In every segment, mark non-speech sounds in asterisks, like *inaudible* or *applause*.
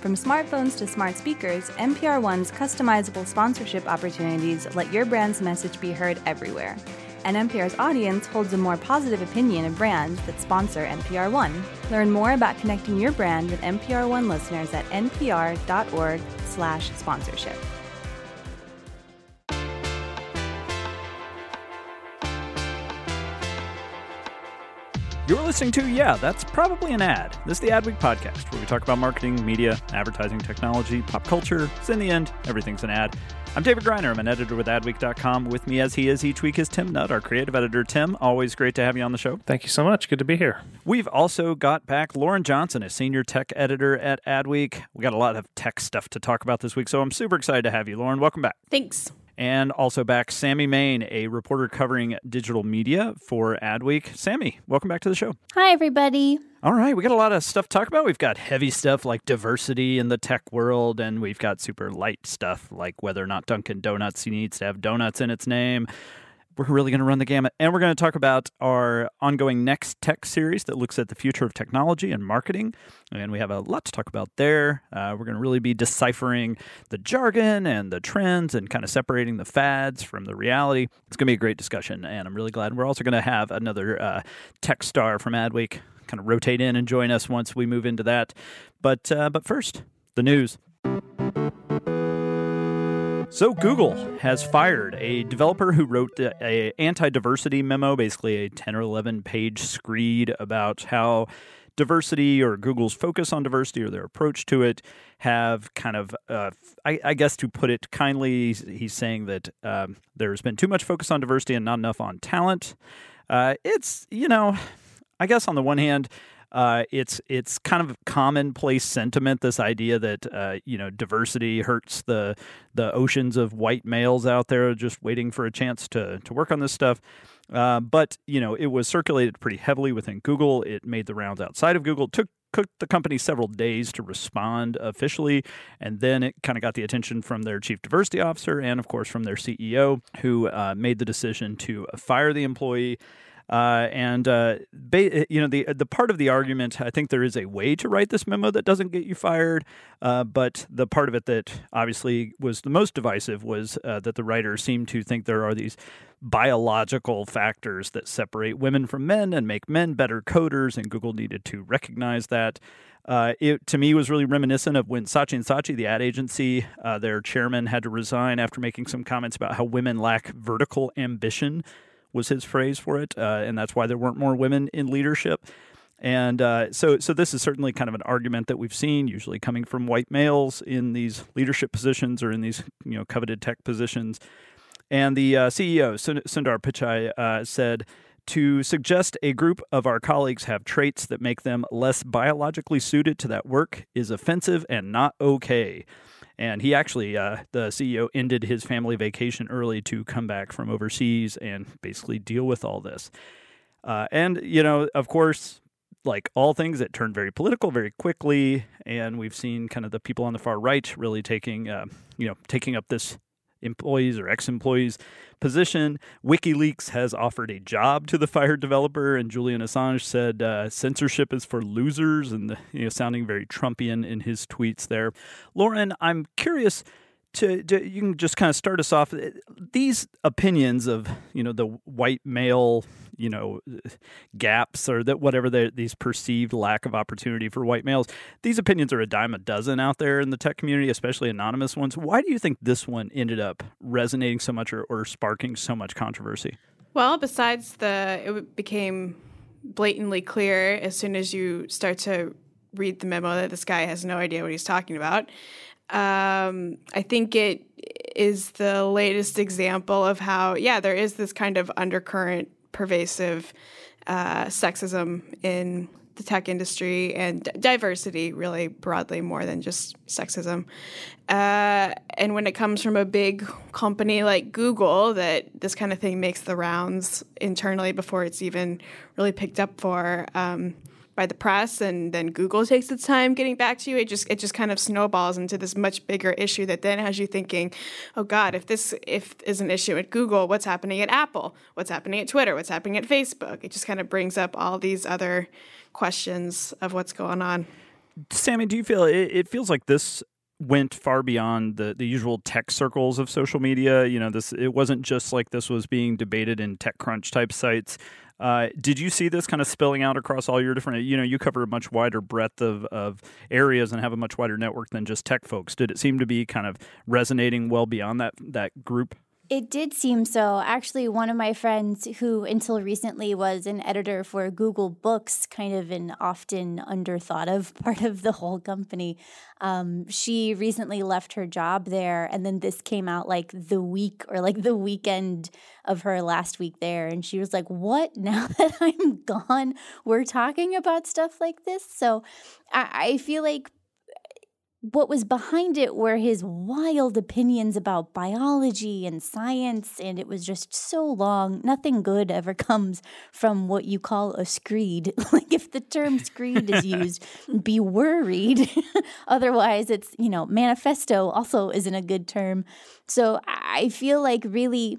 From smartphones to smart speakers, NPR One's customizable sponsorship opportunities let your brand's message be heard everywhere and NPR's audience holds a more positive opinion of brands that sponsor NPR One. Learn more about connecting your brand with NPR One listeners at npr.org/sponsorship. You're listening to Yeah, That's Probably an Ad. This is the Adweek podcast where we talk about marketing, media, advertising, technology, pop culture. It's in the end, everything's an ad. I'm David Griner. I'm an editor with Adweek.com. With me, as he is each week, is Tim Nudd, our creative editor. Tim, always great to have you on the show. Thank you so much. Good to be here. We've also got back Lauren Johnson, a senior tech editor at Adweek. We got a lot of tech stuff to talk about this week, so I'm super excited to have you, Lauren. Welcome back. Thanks. And also back Sami Main, a reporter covering digital media for Adweek. Sammy, welcome back to the show. Hi, everybody. All right, we got a lot of stuff to talk about. We've got heavy stuff like diversity in the tech world, and we've got super light stuff like whether or not Dunkin' Donuts needs to have donuts in its name we're really going to run the gamut. And we're going to talk about our ongoing Next Tech series that looks at the future of technology and marketing. And we have a lot to talk about there. Uh, we're going to really be deciphering the jargon and the trends and kind of separating the fads from the reality. It's going to be a great discussion. And I'm really glad we're also going to have another uh, tech star from Adweek kind of rotate in and join us once we move into that. But, uh, but first, the news. So Google has fired a developer who wrote a anti-diversity memo, basically a 10 or 11 page screed about how diversity or Google's focus on diversity or their approach to it have kind of, uh, I, I, guess to put it kindly, he's, he's saying that um, there's been too much focus on diversity and not enough on talent. Uh, it's, you know, I guess on the one hand, uh, it's it's kind of commonplace sentiment. This idea that uh, you know diversity hurts the the oceans of white males out there just waiting for a chance to to work on this stuff. Uh, but you know it was circulated pretty heavily within Google. It made the rounds outside of Google. It took took the company several days to respond officially, and then it kind of got the attention from their chief diversity officer and, of course, from their CEO, who uh, made the decision to fire the employee. Uh, and uh, ba- you know the the part of the argument, I think there is a way to write this memo that doesn't get you fired. Uh, but the part of it that obviously was the most divisive was uh, that the writer seemed to think there are these biological factors that separate women from men and make men better coders, and Google needed to recognize that. Uh, it to me was really reminiscent of when Saatchi and Saatchi, the ad agency, uh, their chairman had to resign after making some comments about how women lack vertical ambition was his phrase for it, uh, and that's why there weren't more women in leadership. And uh, so, so this is certainly kind of an argument that we've seen, usually coming from white males in these leadership positions or in these you know coveted tech positions. And the uh, CEO Sundar Pichai uh, said to suggest a group of our colleagues have traits that make them less biologically suited to that work is offensive and not okay. And he actually, uh, the CEO, ended his family vacation early to come back from overseas and basically deal with all this. Uh, and, you know, of course, like all things, it turned very political very quickly. And we've seen kind of the people on the far right really taking, uh, you know, taking up this employees or ex-employees position. WikiLeaks has offered a job to the fired developer, and Julian Assange said uh, censorship is for losers, and you know, sounding very Trumpian in his tweets there. Lauren, I'm curious. To, to, you can just kind of start us off eh, these opinions of you know the white male you know gaps or that whatever these perceived lack of opportunity for white males. These opinions are a dime a dozen out there in the tech community, especially anonymous ones. Why do you think this one ended up resonating so much or, or sparking so much controversy? Well, besides the it became blatantly clear as soon as you start to read the memo that this guy has no idea what he's talking about. Um, I think it is the latest example of how, yeah, there is this kind of undercurrent, pervasive uh, sexism in the tech industry and diversity, really broadly, more than just sexism. Uh, and when it comes from a big company like Google, that this kind of thing makes the rounds internally before it's even really picked up for. Um, by the press and then Google takes its time getting back to you, it just it just kind of snowballs into this much bigger issue that then has you thinking, oh God, if this if is an issue at Google, what's happening at Apple? What's happening at Twitter? What's happening at Facebook? It just kind of brings up all these other questions of what's going on. Sami, do you feel it, it feels like this went far beyond the, the usual tech circles of social media. You know, this it wasn't just like this was being debated in TechCrunch type sites. Uh, did you see this kind of spilling out across all your different? You know, you cover a much wider breadth of, of areas and have a much wider network than just tech folks. Did it seem to be kind of resonating well beyond that that group? It did seem so. Actually, one of my friends who until recently was an editor for Google Books, kind of an often underthought of *laughs* part of the whole company, um, she recently left her job there. And then this came out like the week or like the weekend of her last week there. And she was like, What? *laughs* Now that I'm gone, we're talking about stuff like this? So I, I feel like what was behind it were his wild opinions about biology and science, and it was just so long. Nothing good ever *laughs* comes from what you call a screed. *laughs* like if the term screed is *laughs* used, be worried. Otherwise, it's, you know, manifesto also isn't a good term. So I feel like really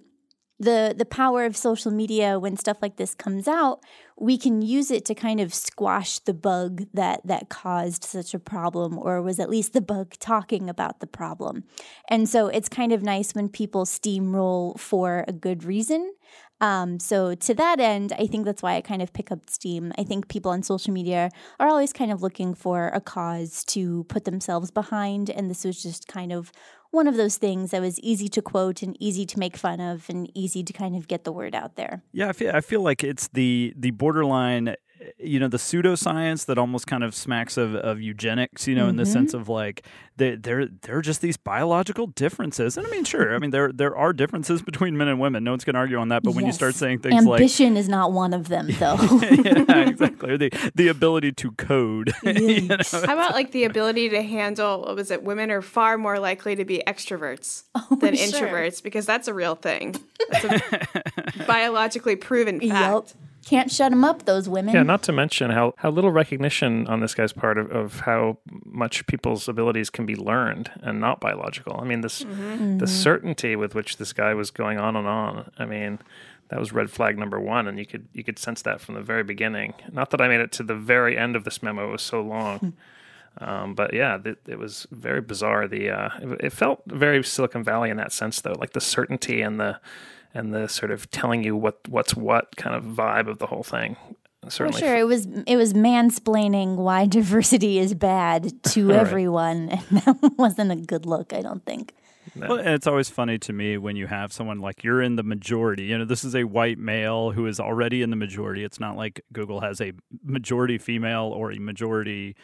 the the power of social media when stuff like this comes out we can use it to kind of squash the bug that that caused such a problem or was at least the bug talking about the problem and so it's kind of nice when people steamroll for a good reason um, so to that end, I think that's why I kind of pick up steam. I think people on social media are always kind of looking for a cause to put themselves behind, and this was just kind of one of those things that was easy to quote and easy to make fun of and easy to kind of get the word out there. Yeah, I feel, I feel like it's the the borderline you know the pseudoscience that almost kind of smacks of, of eugenics you know mm-hmm. in the mm-hmm. sense of like they, there there are just these biological differences and i mean sure i mean there there are differences *laughs* between men and women no one's going to argue on that but yes. when you start saying things ambition like ambition is not one of them *laughs* though yeah *laughs* exactly the the ability to code you know? how about like the ability to handle what was it women are far more likely to be extroverts oh, than sure. introverts because that's a real thing that's a biologically proven fact yep can't shut them up, those women. Yeah, not to mention how, how little recognition on this guy's part of, of how much people's abilities can be learned and not biological. I mean, this mm-hmm. the mm-hmm. certainty with which this guy was going on and on. I mean, that was red flag number one, and you could you could sense that from the very beginning. Not that I made it to the very end of this memo; it was so long. Um, but yeah, it, it, was very bizarre. The uh, it, it, felt very Silicon Valley in that sense, though, like the certainty and the and the sort of telling you what what's what kind of vibe of the whole thing. Certainly, For sure. It was it was mansplaining why *laughs* diversity is bad to right. everyone, and *laughs* that wasn't a good look. I don't think. No. Well, and it's always funny to me when you have someone like you're in the majority. You know, this is a white male who is already in the majority. It's not like Google has a majority female or a majority,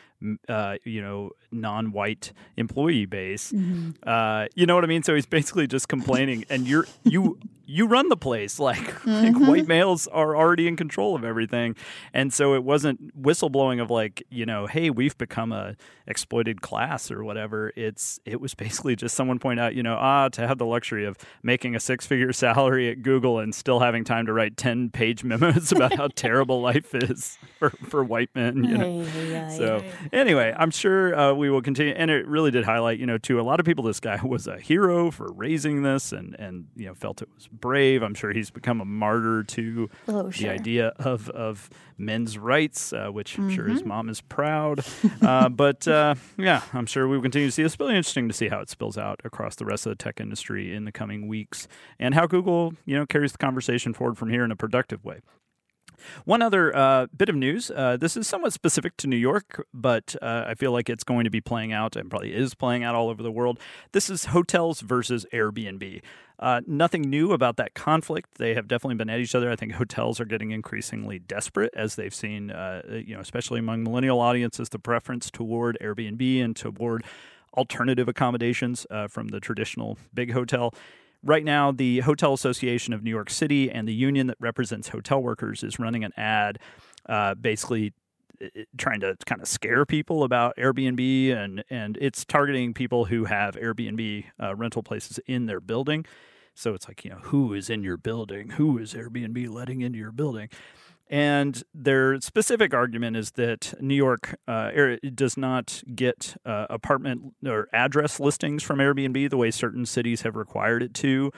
uh, you know, non-white employee base. Mm-hmm. Uh, you know what I mean? So he's basically just complaining, and you're you *laughs* you run the place. Like, mm-hmm. like white males are already in control of everything, and so it wasn't whistleblowing of like you know, hey, we've become a exploited class or whatever. It's it was basically just someone point out, you know, ah, to have the luxury of making a six-figure *laughs* salary at Google and still having time to write ten-page memos about how *laughs* terrible life is for, for white men. You know, so anyway, I'm sure uh, we will continue, and it really did highlight, you know, to a lot of people, this guy *laughs* was a hero for raising this, and and you know felt it was brave. I'm sure he's become a martyr to oh, sure. the idea of of men's rights, uh, which mm-hmm. I'm sure his mm-hmm. mom is proud. uh, *laughs* but uh, yeah, I'm sure we will continue to see. It's really interesting to see how it spills out across the rest of the tech industry in the coming weeks, and how Google, you know, carries the conversation forward from here in a productive way. One other uh, bit of news. Uh, this is somewhat specific to New York, but uh, I feel like it's going to be playing out and probably is playing out all over the world. This is hotels versus Airbnb. Uh, nothing new about that conflict. They have definitely been at each other. I think hotels are getting increasingly desperate as they've seen, uh, you know, especially among millennial audiences, the preference toward Airbnb and toward alternative accommodations uh, from the traditional big hotel. Right now, the Hotel Association of New York City and the union that represents hotel workers is running an ad uh, basically trying to kind of scare people about Airbnb and and it's targeting people who have Airbnb uh, rental places in their building. So it's like, you know, who is in your building? Who is Airbnb letting into your building? And their specific argument is that New York uh, does not get uh, apartment or address listings from Airbnb the way certain cities have required it to.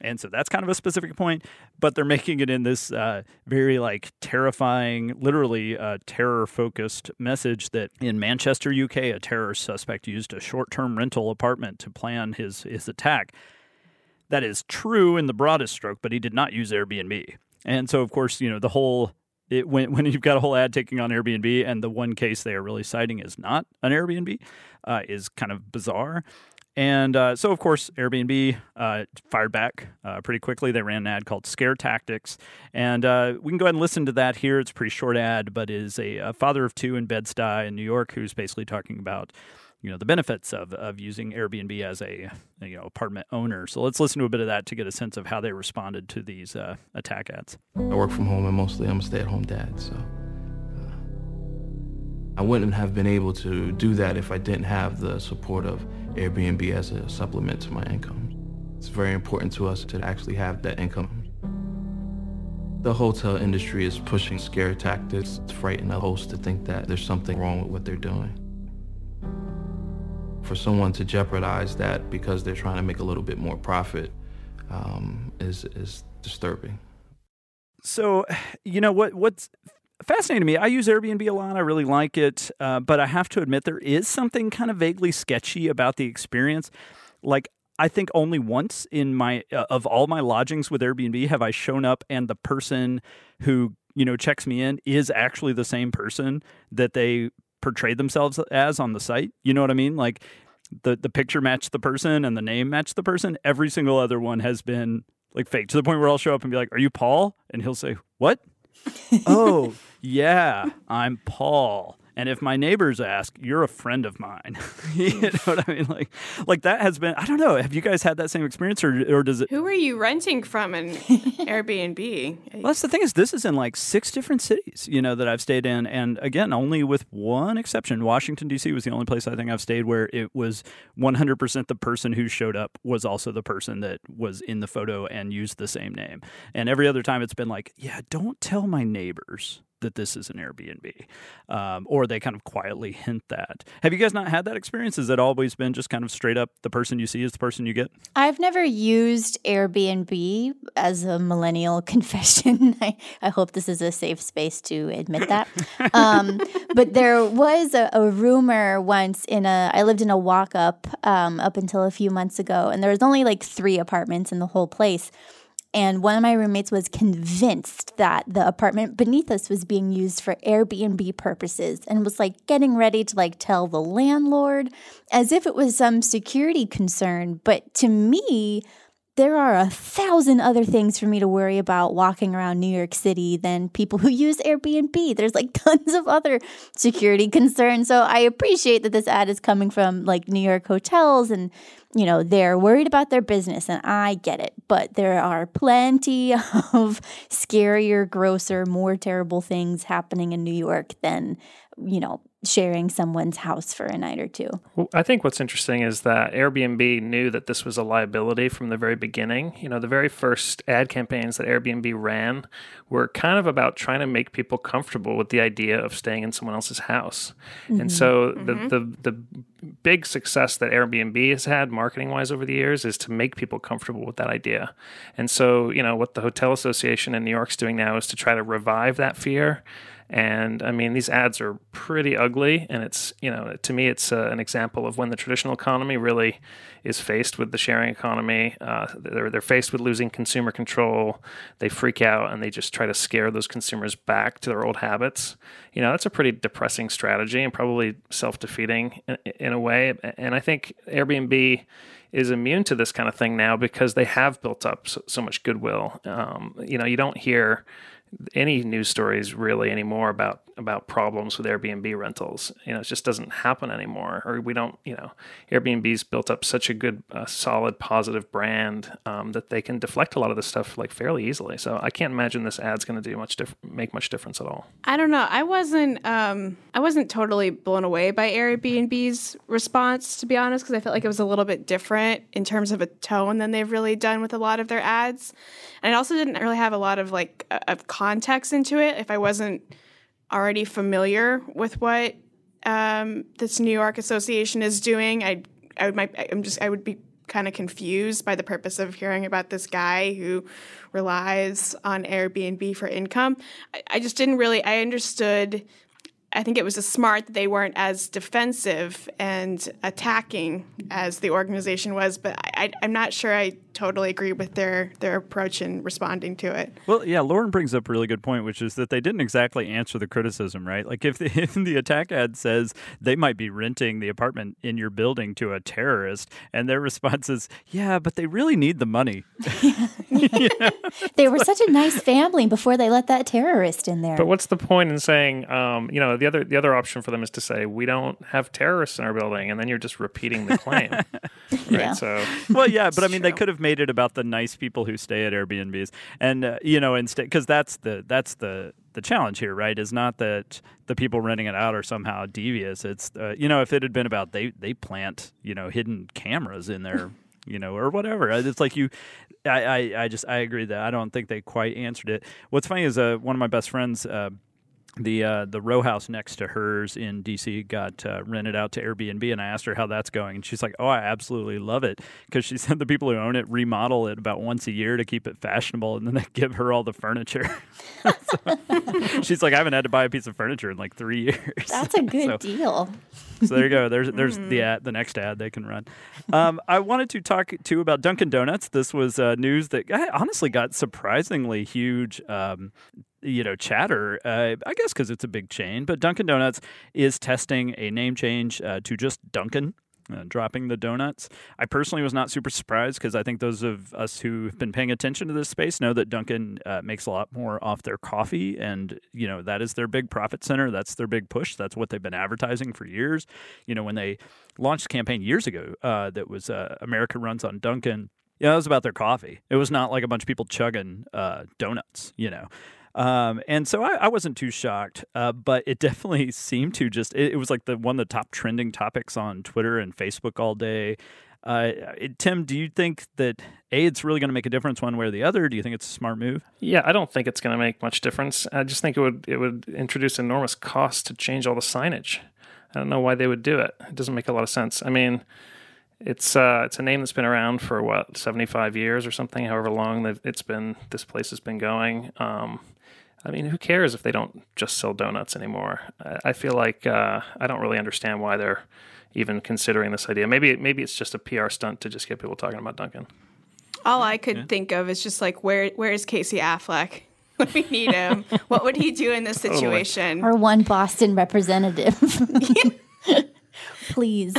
And so that's kind of a specific point, but they're *laughs* making it in this uh, very like terrifying, literally uh, terror focused message that in Manchester, UK, a terror suspect used a short term rental apartment to plan his, his attack. That is true in the broadest stroke, but he did not use Airbnb. And so, of course, you know, the whole it, when, when you've got a whole ad taking on Airbnb and the one case they are really citing is not an Airbnb uh, is kind of bizarre. And uh, so, of course, Airbnb uh, fired back uh, pretty quickly. They ran an ad called Scare Tactics. And uh, we can go ahead and listen to that here. It's a pretty short ad, but is a, a father of two in Bed-Stuy in New York who's basically talking about you know the benefits of, of using Airbnb as a you know apartment owner. So let's listen to a bit of that to get a sense of how they responded to these uh, attack ads. I work from home and mostly I'm a stay-at-home dad, so uh, I wouldn't have been able to do that if I didn't have the support of Airbnb as a supplement to my income. It's very important to us to actually have that income. The hotel industry is pushing scare tactics to frighten the host to think that there's something wrong with what they're doing for someone to jeopardize that because they're trying to make a little bit more profit um, is is disturbing. So, you know what what's fascinating to me. I use Airbnb a lot. I really like it, uh, but I have to admit there is something kind of vaguely sketchy about the experience. Like I think only once in my uh, of all my lodgings with Airbnb have I shown up and the person who you know checks me in is actually the same person that they portrayed themselves as on the site. You know what I mean? Like the the picture matched the person and the name matched the person. Every single other one has been like fake to the point where I'll show up and be like, "Are you Paul?" And he'll say, "What?" *laughs* oh, yeah, I'm Paul. And if my neighbors ask, you're a friend of mine. *laughs* you know what I mean? Like, like that has been. I don't know. Have you guys had that same experience, or or does it? Who are you renting from in *laughs* Airbnb? Well, that's the thing is, this is in like six different cities, you know, that I've stayed in, and again, only with one exception, Washington D.C. was the only place I think I've stayed where it was 100 percent the person who showed up was also the person that was in the photo and used the same name, and every other time it's been like, yeah, don't tell my neighbors that this is an Airbnb, um, or they kind of quietly hint that. Have you guys not had that experience? Has it always been just kind of straight up the person you see is the person you get? I've never used Airbnb as a millennial *laughs* confession. I, I hope this is a safe space to admit that. *laughs* um, but there was a, a, rumor once in a, I lived in a walk up um, up until a few months ago, and there was only like three apartments in the whole place. And one of my roommates was convinced that the apartment beneath us was being used for Airbnb purposes and was like getting ready to like tell the landlord as if it was some security concern. But to me, there are a thousand other things for me to worry about walking around New York City than people who use Airbnb. There's like *laughs* tons of other security concerns. So I appreciate that this ad is coming from like New York hotels and you know, they're worried about their business and I get it, but there are plenty *laughs* of scarier, grosser, more terrible things happening in New York than, you know, sharing someone's house for a night or two. Well, I think what's interesting is that Airbnb knew that this was a liability from the very beginning. You know, the very first ad campaigns that Airbnb ran were kind of about trying to make people comfortable with the idea of staying in someone else's house. Mm-hmm. And so mm-hmm. the, the the big success that Airbnb has had marketing wise over the years is to make people comfortable with that idea. And so, you know, what the Hotel Association in New York's doing now is to try to revive that fear And I mean, these ads are pretty ugly, and it's you know to me it's uh, an example of when the traditional economy really is faced with the sharing economy. Uh, they're they're faced with losing consumer control. They freak out and they just try to scare those consumers back to their old habits. You know, that's a pretty depressing strategy and probably self defeating in, in a way. And I think Airbnb is immune to this kind of thing now because they have built up so, so much goodwill. Um, you know, you don't hear any news stories really anymore about about problems with Airbnb rentals. You know, it just doesn't happen anymore, or we don't. You know, Airbnb's built up such a good, uh, solid, positive brand um, that they can deflect a lot of this stuff like fairly easily. So I can't imagine this ad's going to do much diff- make much difference at all. I don't know. I wasn't um, I wasn't totally blown away by Airbnb's response, to be honest, because I felt like it was a little bit different in terms of a tone than they've really done with a lot of their ads, and it also didn't really have a lot of like of context into it. If I wasn't already familiar with what um, this New York Association is doing, I I would might I'm just I would be kind of confused by the purpose of hearing about this guy who relies on Airbnb for income. I, I just didn't really I understood I think it was a smart that they weren't as defensive and attacking as the organization was, but I, am not sure I totally agree with their their approach in responding to it. Well, yeah, Lauren brings up a really good point, which is that they didn't exactly answer the criticism, right? Like if the, *laughs* if the attack ad says they might be renting the apartment in your building to a terrorist, and their *laughs* response is, "Yeah, but they really need the money." *laughs* you know? They were such a nice family before they let that terrorist in there. But what's the point in saying, um, you know, the other the other option for them is to say we don't have terrorists in our building, and then you're just repeating the claim, *laughs* right? Yeah. So, *laughs* well, yeah, but I mean, they could have made it about the nice people who stay at Airbnbs, and uh, you know, instead, because that's the that's the the challenge here, right? Is not that the people renting it out are somehow devious. It's uh, you know, if it had been about they they plant you know hidden cameras in their *laughs* you know, or whatever. It's like you, I, I, I just, I agree that I don't think they quite answered it. What's funny is uh, one of my best friends, uh, the uh, the row house next to hers in DC got uh, rented out to Airbnb, and I asked her how that's going, and she's like, "Oh, I absolutely love it," because she *laughs* said the people who own it remodel it about once a year to keep it fashionable, and then they *laughs* give her all the furniture. *laughs* so, she's like, "I haven't had to buy a piece of furniture in like three years." That's a good so, deal. So there you go. There's there's the ad, the next ad they can run. Um, I wanted to talk too about Dunkin' Donuts. This was uh, news that honestly got surprisingly huge um, you know chatter uh, i guess because it's a big chain but dunkin' donuts is testing a name change uh, to just dunkin' uh, dropping the donuts. I personally was not super surprised because I think those of us who've been paying attention to this space know that Dunkin' uh, makes a lot more off their coffee, and you know that is their big profit center. That's their big push. That's what they've been advertising for years. You know when they launched a campaign years ago uh, that was uh, America runs on Dunkin'. Yeah, it was about their coffee. It was not like a bunch of people chugging uh, donuts. You know. Um, and so I, I, wasn't too shocked, uh, but it *laughs* definitely seemed to just, it, it, was like the one of the top trending topics on Twitter and Facebook all day. Uh, Tim, do you think that A, it's really going to make a difference one way or the other? Do you think it's a smart move? Yeah, I don't think it's going to make much difference. I just think it would it would introduce enormous cost to change all the signage. I don't know why they would do it. It doesn't make a lot of sense. I mean, it's uh, it's a name that's been around for what seventy five years or something, however long that it's been. This place has been going. Um, I mean, who cares if they don't just sell donuts anymore? I feel like uh, I don't really understand why they're even considering this idea. Maybe maybe it's just a PR stunt to just get people talking about Dunkin'. All I could yeah. think of is just like where where is Casey Affleck? When *laughs* we need him, *laughs* what would he do in this situation? Or one Boston representative, *laughs* please.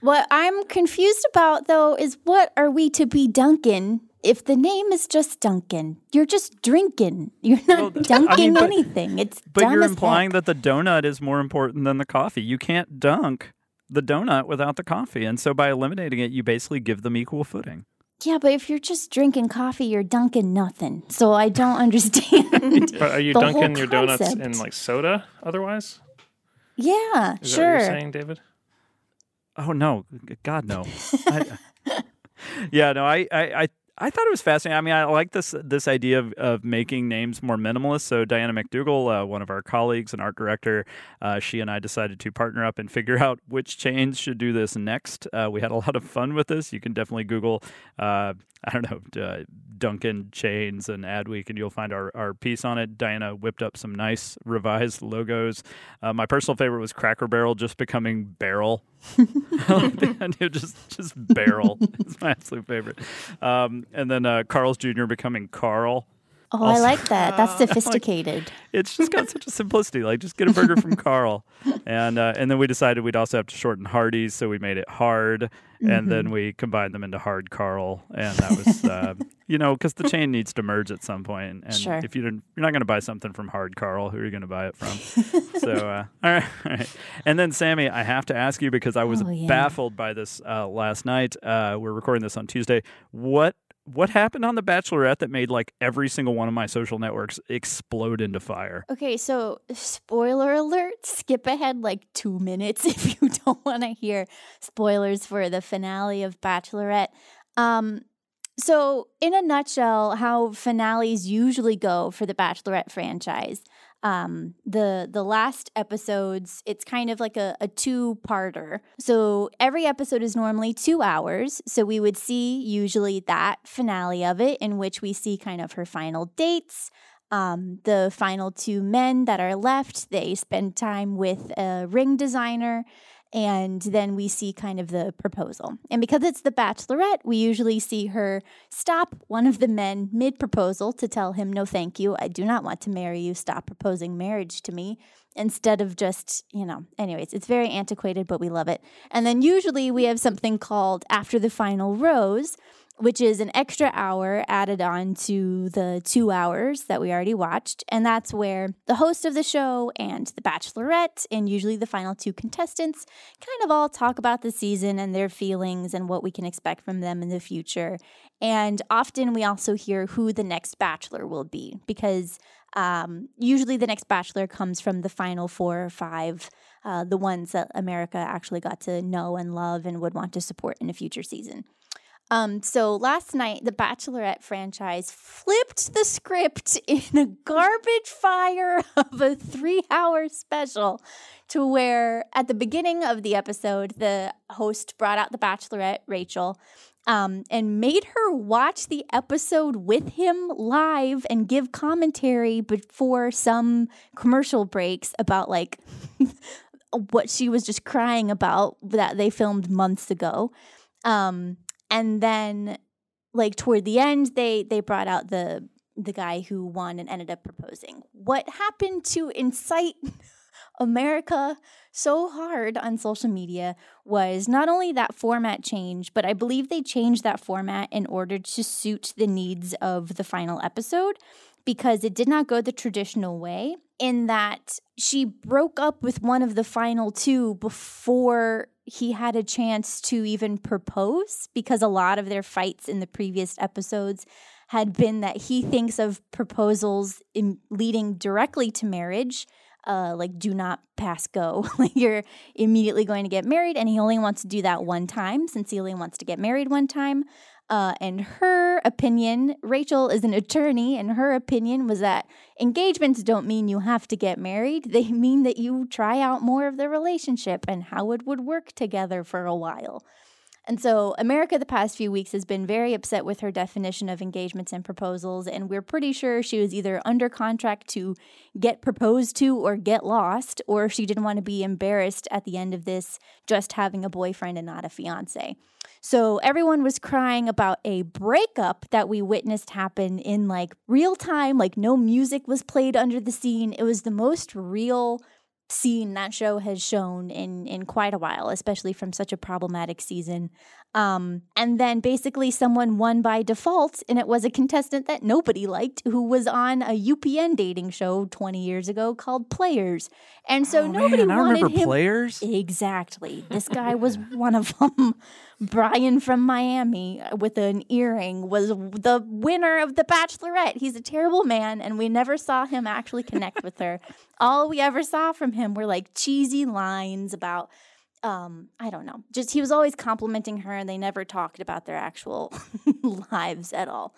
What I'm confused about though is what are we to be Dunkin' if the name is just Dunkin', you're just drinking. You're not well, dunking I mean, but, anything. It's but you're implying heck. that the donut is more important than the coffee. You can't dunk the donut without the coffee, and so by eliminating it, you basically give them equal footing. Yeah, but if you're just drinking coffee, you're dunking nothing. So I don't *laughs* understand. but are you dunking your donuts in like soda otherwise? Yeah, is sure. you're saying, David? Oh no, God no. *laughs* I, uh, yeah, no, I, I, I I thought it was fascinating. I mean, I like this this idea of, of making names more minimalist. So Diana McDougall, uh, one of our colleagues, an art director, uh, she and I decided to partner up and figure *laughs* out which chains should do this next. Uh, we had a lot of fun with this. You can definitely Google, uh, I don't know, uh, Dunkin' chains and Adweek, and you'll find our, our piece on it. Diana whipped up some nice revised logos. Uh, my personal favorite was Cracker Barrel just becoming Barrel. *laughs* *laughs* just just Barrel *laughs* is my absolute favorite. Um, and then uh, Carl's Jr. becoming Carl. Oh, also, I like that. That's *laughs* sophisticated. like, it's just got such a simplicity. Like, just get a burger from Carl, *laughs* and uh, and then we decided we'd also have to shorten Hardee's, so we made it hard, mm-hmm. and then we combined them into Hard Carl, and that was, uh, *laughs* you know, because the chain needs to merge at some point, and sure. if you didn't, you're not going to buy something from Hard Carl. Who are you going to buy it from? so, uh, all right, all right, and then Sami, I have to ask you because I was oh, yeah. baffled by this uh, last night. Uh, we're recording this on Tuesday. What what happened on The Bachelorette that made like every single one of my social networks explode into fire? Okay, so spoiler alert, skip ahead like two minutes *laughs* if you don't want to hear spoilers for the finale of Bachelorette. Um, so, in a nutshell, how finales usually go for the Bachelorette franchise um, the the last episodes it's kind of like a, a two parter so every episode is normally two hours. So we would see usually that finale of it in which we see kind of her final dates um, the final two men that are left. They spend time with a ring designer and then we see kind of the proposal. And because it's the bachelorette, we usually see her stop one of the men mid proposal to tell him, No, thank you. I do not want to marry you. Stop proposing marriage to me. Instead of just, you know, anyways, it's very antiquated, but we love it. And then usually we have something called After the Final Rose, which is an extra hour added on to the two hours that we already watched. And that's where the host of the show and the bachelorette, and usually the final two contestants, kind of all talk about the season and their feelings and what we can expect from them in the future. And often we also hear who the next bachelor will be because um, usually the next bachelor comes from the final four or five. Uh, the ones that America actually got to know and love and would want to support in a future season. Um, so last night, the Bachelorette franchise flipped the script *laughs* in a garbage fire of a three hour special to where at the beginning of the episode, the host brought out the Bachelorette, Rachel, um, and made her watch the episode with him live and give commentary before some commercial breaks about like *laughs* what she was just crying about that they filmed months ago. Um, and then like toward the end they they brought out the the guy who won and ended up proposing. What happened to incite *laughs* america so hard on social media was not only that format change but i believe they changed that format in order to suit the needs of the final episode because it did not go the traditional way in that she broke up with one of the final two before he had a chance to even propose because a lot of their fights in the previous episodes had been that he thinks of proposals in leading directly to marriage uh, like do not pass go. *laughs* Like you're immediately going to get married and he only wants to do that one time since he only wants to get married one time uh, and her opinion, Rachel is an attorney, and her opinion was that engagements don't mean you have to get married. They mean that you try out more of the relationship and how it would work together for a while. And so, America, the past few weeks, has been very upset with her definition of engagements and proposals. And we're pretty sure she was either under contract to get proposed to or get lost, or she didn't want to be embarrassed at the end of this just having a boyfriend and not a fiance. So, everyone was crying about a breakup that we witnessed happen in like real time, like no music was played under the scene. It was the most real scene that show has shown in in quite a while, especially from such a problematic season. Um, and then basically someone won by default, and it was a contestant that nobody liked who was on a UPN dating show 20 years ago called Players. And so oh, nobody man, wanted him. Players? Exactly. This guy *laughs* was one of them. Bryan from Miami with an earring was the winner of The Bachelorette. He's a terrible man, and we never saw him actually connect with her. *laughs* All we ever saw from him were like cheesy lines about um, I don't know. Just he was always complimenting her, and they never talked about their actual *laughs* lives at all.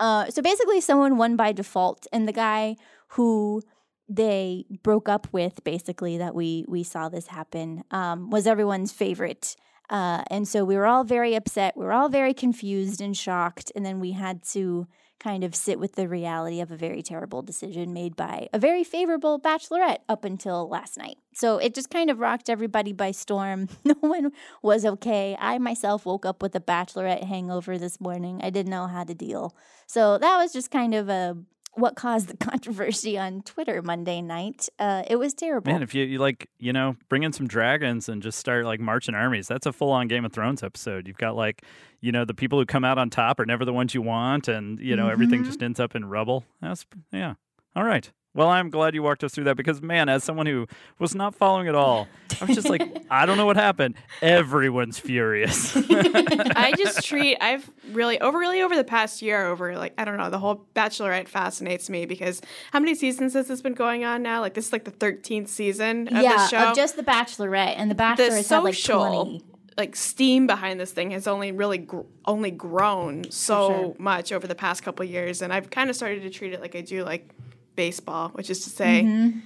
Uh, so basically, someone won by default, and the guy who they broke up with, basically that we we saw this happen, um, was everyone's favorite Uh, and so we were all very upset. We were all very confused and shocked. And then we had to kind of sit with the reality of a very terrible decision made by a very favorable bachelorette up until last night. So it just kind of rocked everybody by storm. *laughs* No one was okay. I myself woke up with a bachelorette hangover this morning. I didn't know how to deal. So that was just kind of a what caused the *laughs* controversy on Twitter Monday night. Uh, it was terrible. Man, if you, you like, you know, bring in some dragons and just start like marching armies, that's a full on Game of Thrones episode. You've got like, you know, the people who come out on top are never the ones you want, and you know mm-hmm. everything just ends up in rubble. That's yeah. All right. Well, I'm glad you walked us through that because, man, as someone who was not following at all, I was just like, *laughs* I don't know what happened. Everyone's furious. *laughs* I just treat I've really over really over the past year over like I don't know the whole Bachelorette fascinates me because how many seasons has this been going on now? Like this is like the thirteenth season of yeah, the show. of just the Bachelorette and the Bachelor has had like twenty like steam behind this thing has only really gr- only grown so sure. much over the past couple years and I've kind of started to treat it like I do like baseball, which is to say, mm-hmm.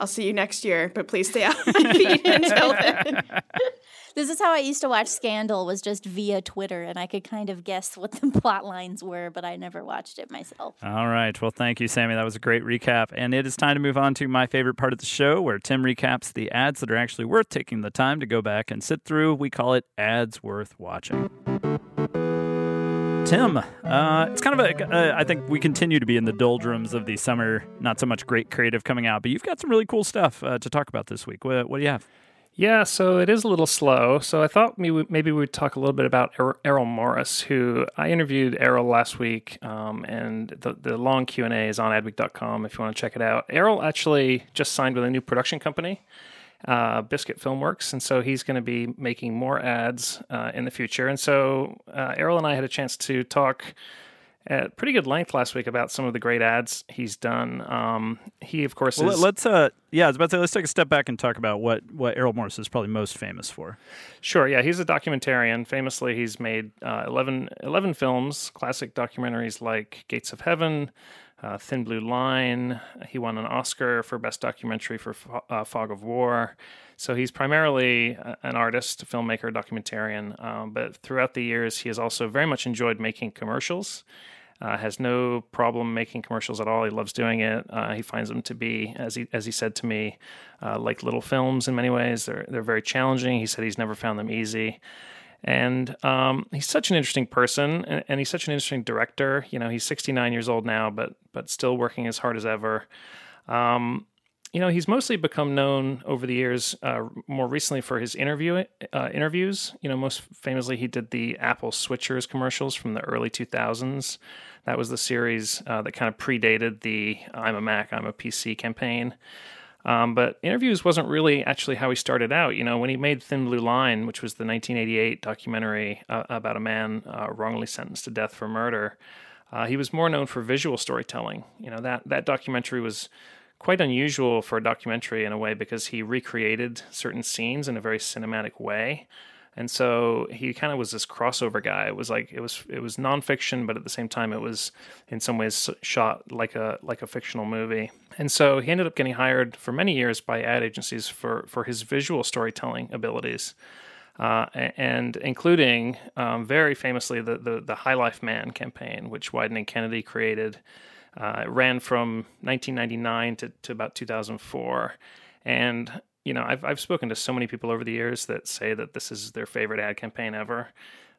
I'll see you next year, but please stay off my feet until *laughs* then. this is how I used to watch Scandal was just via Twitter and I could kind of guess what the *laughs* plot lines were, but I never watched it myself. All right. Well, thank you, Sami. That was a great recap. And it is time to move on to my favorite part of the show where Tim recaps the ads that are actually worth taking the time to go back and sit through. We call it ads worth watching. Tim, uh, it's kind of a. Uh, I think we continue to be in the doldrums of the summer. Not so much great creative coming out, but you've got some really cool stuff uh, to talk about this week. What, what, do you have? Yeah, so it is a little slow. So I thought maybe, we'd talk a little bit about er- Errol Morris, who I interviewed Errol last week, um, and the, the long Q and A is on adweek.com if you want to check it out. Errol actually just signed with a new production company uh, Biscuit Filmworks, and so he's going to be making more ads uh, in the future. And so uh, Errol and I had a chance to talk at pretty good length last week about some of the great ads he's done. Um, he, of course, well, is, let's uh, yeah, I was about to say let's take a step back and talk about what what Errol Morris is probably most famous for. Sure, yeah, he's a documentarian. Famously, he's made uh, 11, 11 films, classic documentaries like Gates of Heaven uh, Thin Blue Line. He won an Oscar for Best Documentary for uh, Fog of War. So he's primarily an artist, filmmaker, documentarian. Um, but throughout the years, he has also very much enjoyed making commercials. Uh, has no problem making commercials at all. He loves doing it. Uh, he finds them to be, as he as he said to me, uh, like little films in many ways. They're they're very challenging. He said he's never found them easy. And um, he's such an interesting person, and, and, he's such an interesting director. You know, he's 69 years old now, but but still working as hard as ever. Um, you know, he's mostly become known over the years, uh, more recently for his interview uh, interviews. You know, most famously, he did the Apple Switchers commercials from the early 2000s. That was the series uh, that kind of predated the "I'm a Mac, I'm a PC" campaign. Um, but interviews wasn't really actually how he started out. You know, when he made Thin Blue Line, which was the 1988 documentary uh, about a man uh, wrongly sentenced to death for murder, uh, he was more known for visual storytelling. You know, that that documentary was quite unusual for a documentary in a way because he recreated certain scenes in a very cinematic way. And so he kind of was this crossover guy. It was like it was it was nonfiction, but at the same time it was in some ways shot like a like a fictional movie. And so he ended up getting hired for many years by ad agencies for for his visual storytelling abilities. Uh, and including um, very famously the, the, the High Life Man campaign, which Wieden and Kennedy created. Uh, it ran from 1999 to, to about 2004. And you know, I've I've spoken to so many people over the years that say that this is their favorite ad campaign ever.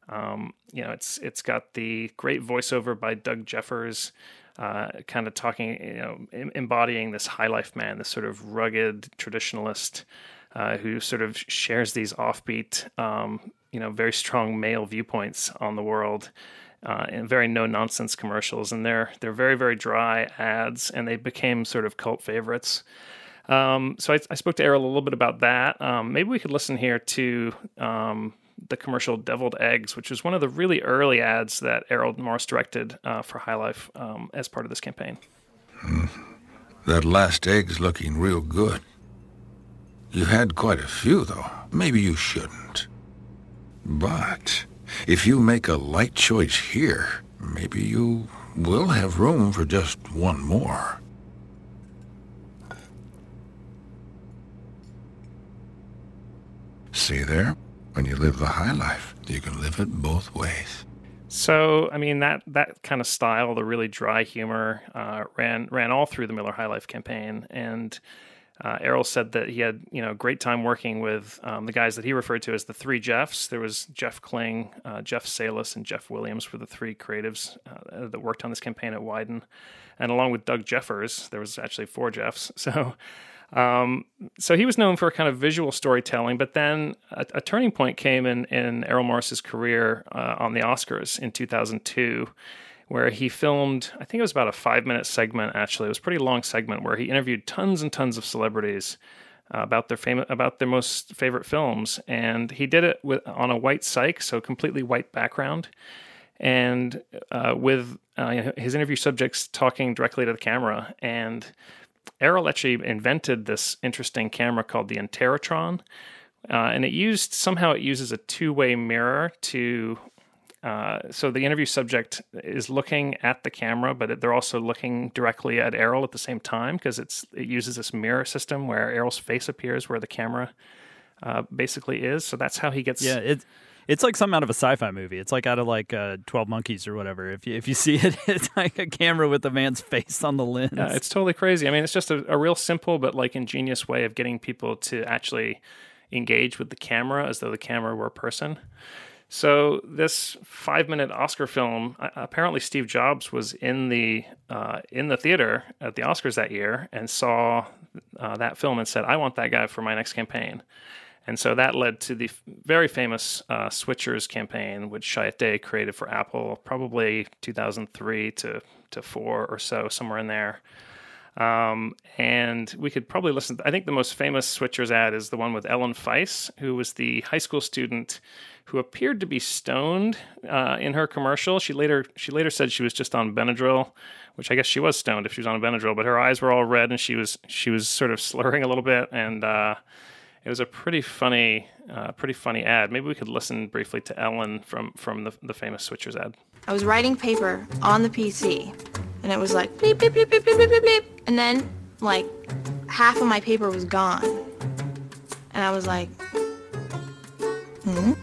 Um, you know, it's it's got the great voiceover by Doug Jeffers, uh, kind of talking, you know, em- embodying this high life man, this sort of rugged traditionalist uh, who sort of shares these offbeat, um, you know, very strong male viewpoints on the world. Uh, and very no nonsense commercials, and they're they're very very dry ads, and they became sort of cult favorites. Um, so I, I, spoke to Errol a little bit about that. Um, maybe we could listen here to um, the commercial "Deviled Eggs," which was one of the really early ads that Errol Morris directed uh, for High Life um, as part of this campaign. Mm. That last egg's looking real good. You had quite a few, though. Maybe you shouldn't. But if you make a light choice here, maybe you will have room for just one more. See there? When you live the high life, you can live it both ways. So, I mean that that kind of style, the really dry humor, uh, ran ran all through the Miller High Life campaign, and uh, Errol said that he had you know great time working with um, the guys that he referred to as the three Jeffs. There was Jeff Kling, uh, Jeff Salis, and Jeff Williams were the three creatives uh, that worked on this campaign at Wieden, and along with Doug Jeffers, there was actually four Jeffs. *laughs* So. Um, so he was known for kind of visual storytelling, but then a, a turning point came in in Errol Morris's career uh, on the Oscars in 2002 where he filmed, I think it was about a five minute segment, actually. It was a pretty long segment where he interviewed tons and tons of celebrities. Uh, about their fam- about their most favorite films, and he did it with on a white cyc, so completely white background, and uh, with uh, his interview subjects talking directly to the camera. And Errol actually invented this interesting camera called the Interrotron, uh, and it used somehow it uses a two way mirror to uh, so the interview subject is looking at the camera, but they're also looking directly at Errol at the same time because it's it uses this mirror system where Errol's face appears where the camera uh, basically is. So that's how he gets. Yeah, it's it's like something out of a sci-fi movie. It's like out of like uh, Twelve Monkeys or whatever. If you if you *laughs* see it, it's like a camera with a man's face on the lens. Yeah, it's totally crazy. I mean, it's just a, a real simple but like ingenious way of getting people to actually engage with the camera as though the camera were a person. So this five-minute Oscar film, apparently Steve Jobs was in the uh, in the theater at the Oscars that year and saw uh, that film and said, "I want that guy for my next campaign." And so that led to the very famous uh, Switchers campaign, which Chiat Day created for Apple, probably 2003 to to four or so, somewhere in there. Um, and we could probably listen. I think the most famous Switchers ad is the one with Ellen Feiss, who was the high school student who appeared to be stoned uh, in her commercial. She later she later said she was just on Benadryl, which I guess she was stoned if she was on Benadryl. But her eyes were all red and she was she was sort of slurring a little bit, and uh, it was a pretty funny uh, pretty funny ad. Maybe we could listen briefly to Ellen from from the, the famous Switchers ad. I was writing paper on the PC, and it was like bleep bleep bleep bleep bleep bleep bleep, and then like half of my paper was gone, and I was like, hmm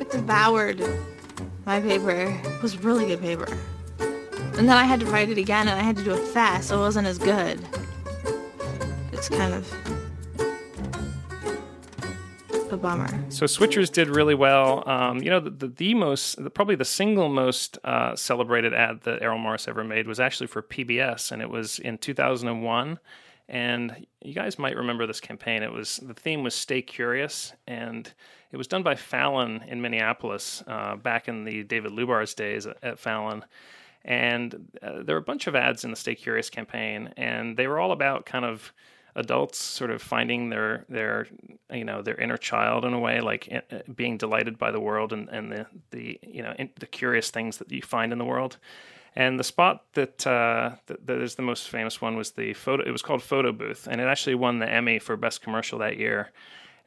it devoured my paper. It was really good paper. And then I had to write it again and I had to do it fast, so it wasn't as good. It's kind of bummer. So Switchers did really well. Um, you know, the, the, the most, the, probably the single most uh, celebrated ad that Errol Morris ever made was actually for PBS, and it was in 2001. And you guys might remember this campaign. It was the theme was "Stay Curious," and it was done by Fallon in Minneapolis uh, back in the David Lubars' days at, Fallon. And uh, there were a bunch of ads in the Stay Curious campaign, and they were all about kind of adults sort of finding their their you know their inner child in a way, like uh, being delighted by the world and, and the the you know the curious things that you find in the world. And the spot that, uh, that, that is the most famous one was the photo. It was called Photo Booth, and it actually won the Emmy for best commercial that year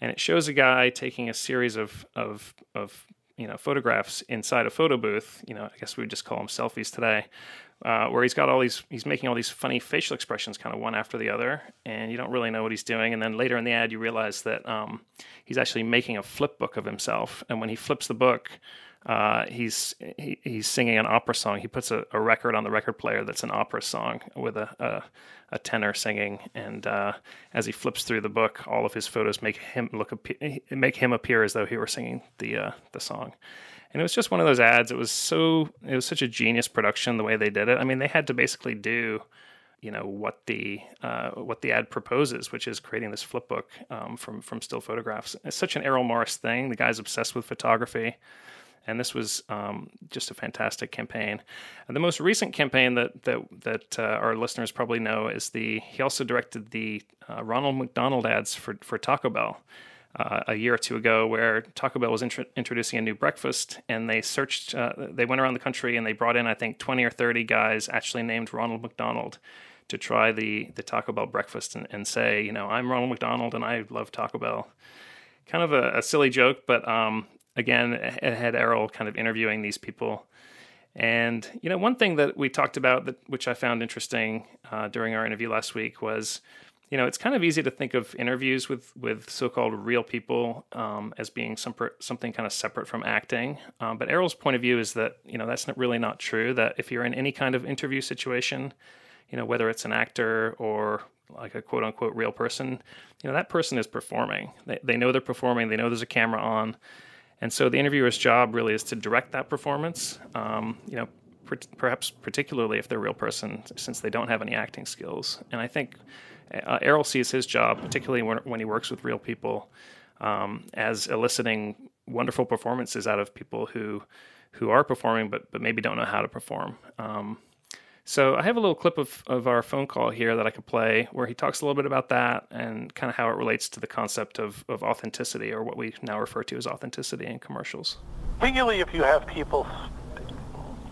and it shows a guy taking a series of of of you know photographs inside a photo booth. You know, I guess we would just call them selfies today. Uh, where he's got all these, he's making all these funny facial expressions, kind of one after the other, and you don't really know what he's doing. And then later in the ad, you realize that um, he's actually making a flip book of himself. And when he flips the book, uh, he's he, he's singing an opera song. He puts a, a, record on the record player that's an opera song with a a, a tenor singing, and uh, as he flips through the book, all of his photos make him look make him appear as though he were singing the uh, the song. And it was just one of those ads. It was so it was such a genius production the way they did it. I mean, they had to basically do you know what the uh, what the ad proposes, which is creating this flip book um, from from still photographs. It's such an Errol Morris thing. The guy's obsessed with photography and this was um, just a fantastic campaign. And the most recent campaign that that that uh, our listeners probably know is the he also directed the uh, Ronald McDonald ads for for Taco Bell. Uh, a year or two ago, where Taco Bell was intro- introducing a new breakfast, and they searched, uh, they went around the country and they brought in, I think, 20 or 30 guys actually named Ronald McDonald to try the the Taco Bell breakfast and, and say, you know, I'm Ronald McDonald and I love Taco Bell. Kind of a, a silly joke, but um, again, had Errol kind of interviewing these people. And you know, one thing that we talked about that which I found interesting uh, during our interview last week was, you know, it's kind of easy to think of interviews with with so-called real people um, as being some, something kind of separate from acting. Um, but Errol's point of view is that you know that's not really not true. That if you're in any kind of interview situation, you know, whether it's an actor or like a quote unquote real person, you know, that person is performing. They, they know they're performing. They know there's a camera on. And so the interviewer's job really is to direct that performance. Um, you know, per- perhaps particularly if they're a real person, since they don't have any acting skills. And I think uh, Errol sees his job, particularly when, when he works with real people, um, as eliciting wonderful performances out of people who who are performing but but maybe don't know how to perform. Um, so I have a little clip of, of our phone call here that I could play where he talks a little bit about that and kind of how it relates to the concept of, of authenticity or what we now refer to as authenticity in commercials. Particularly if you have people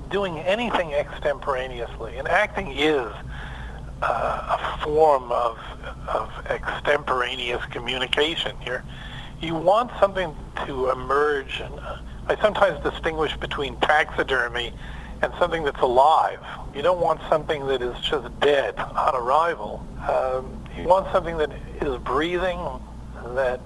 doing anything extemporaneously, and acting is uh, a form of, of extemporaneous communication here. You want something to emerge, and uh, I sometimes distinguish between taxidermy and something that's alive. You don't want something that is just dead on arrival. Um, you want something that is breathing, that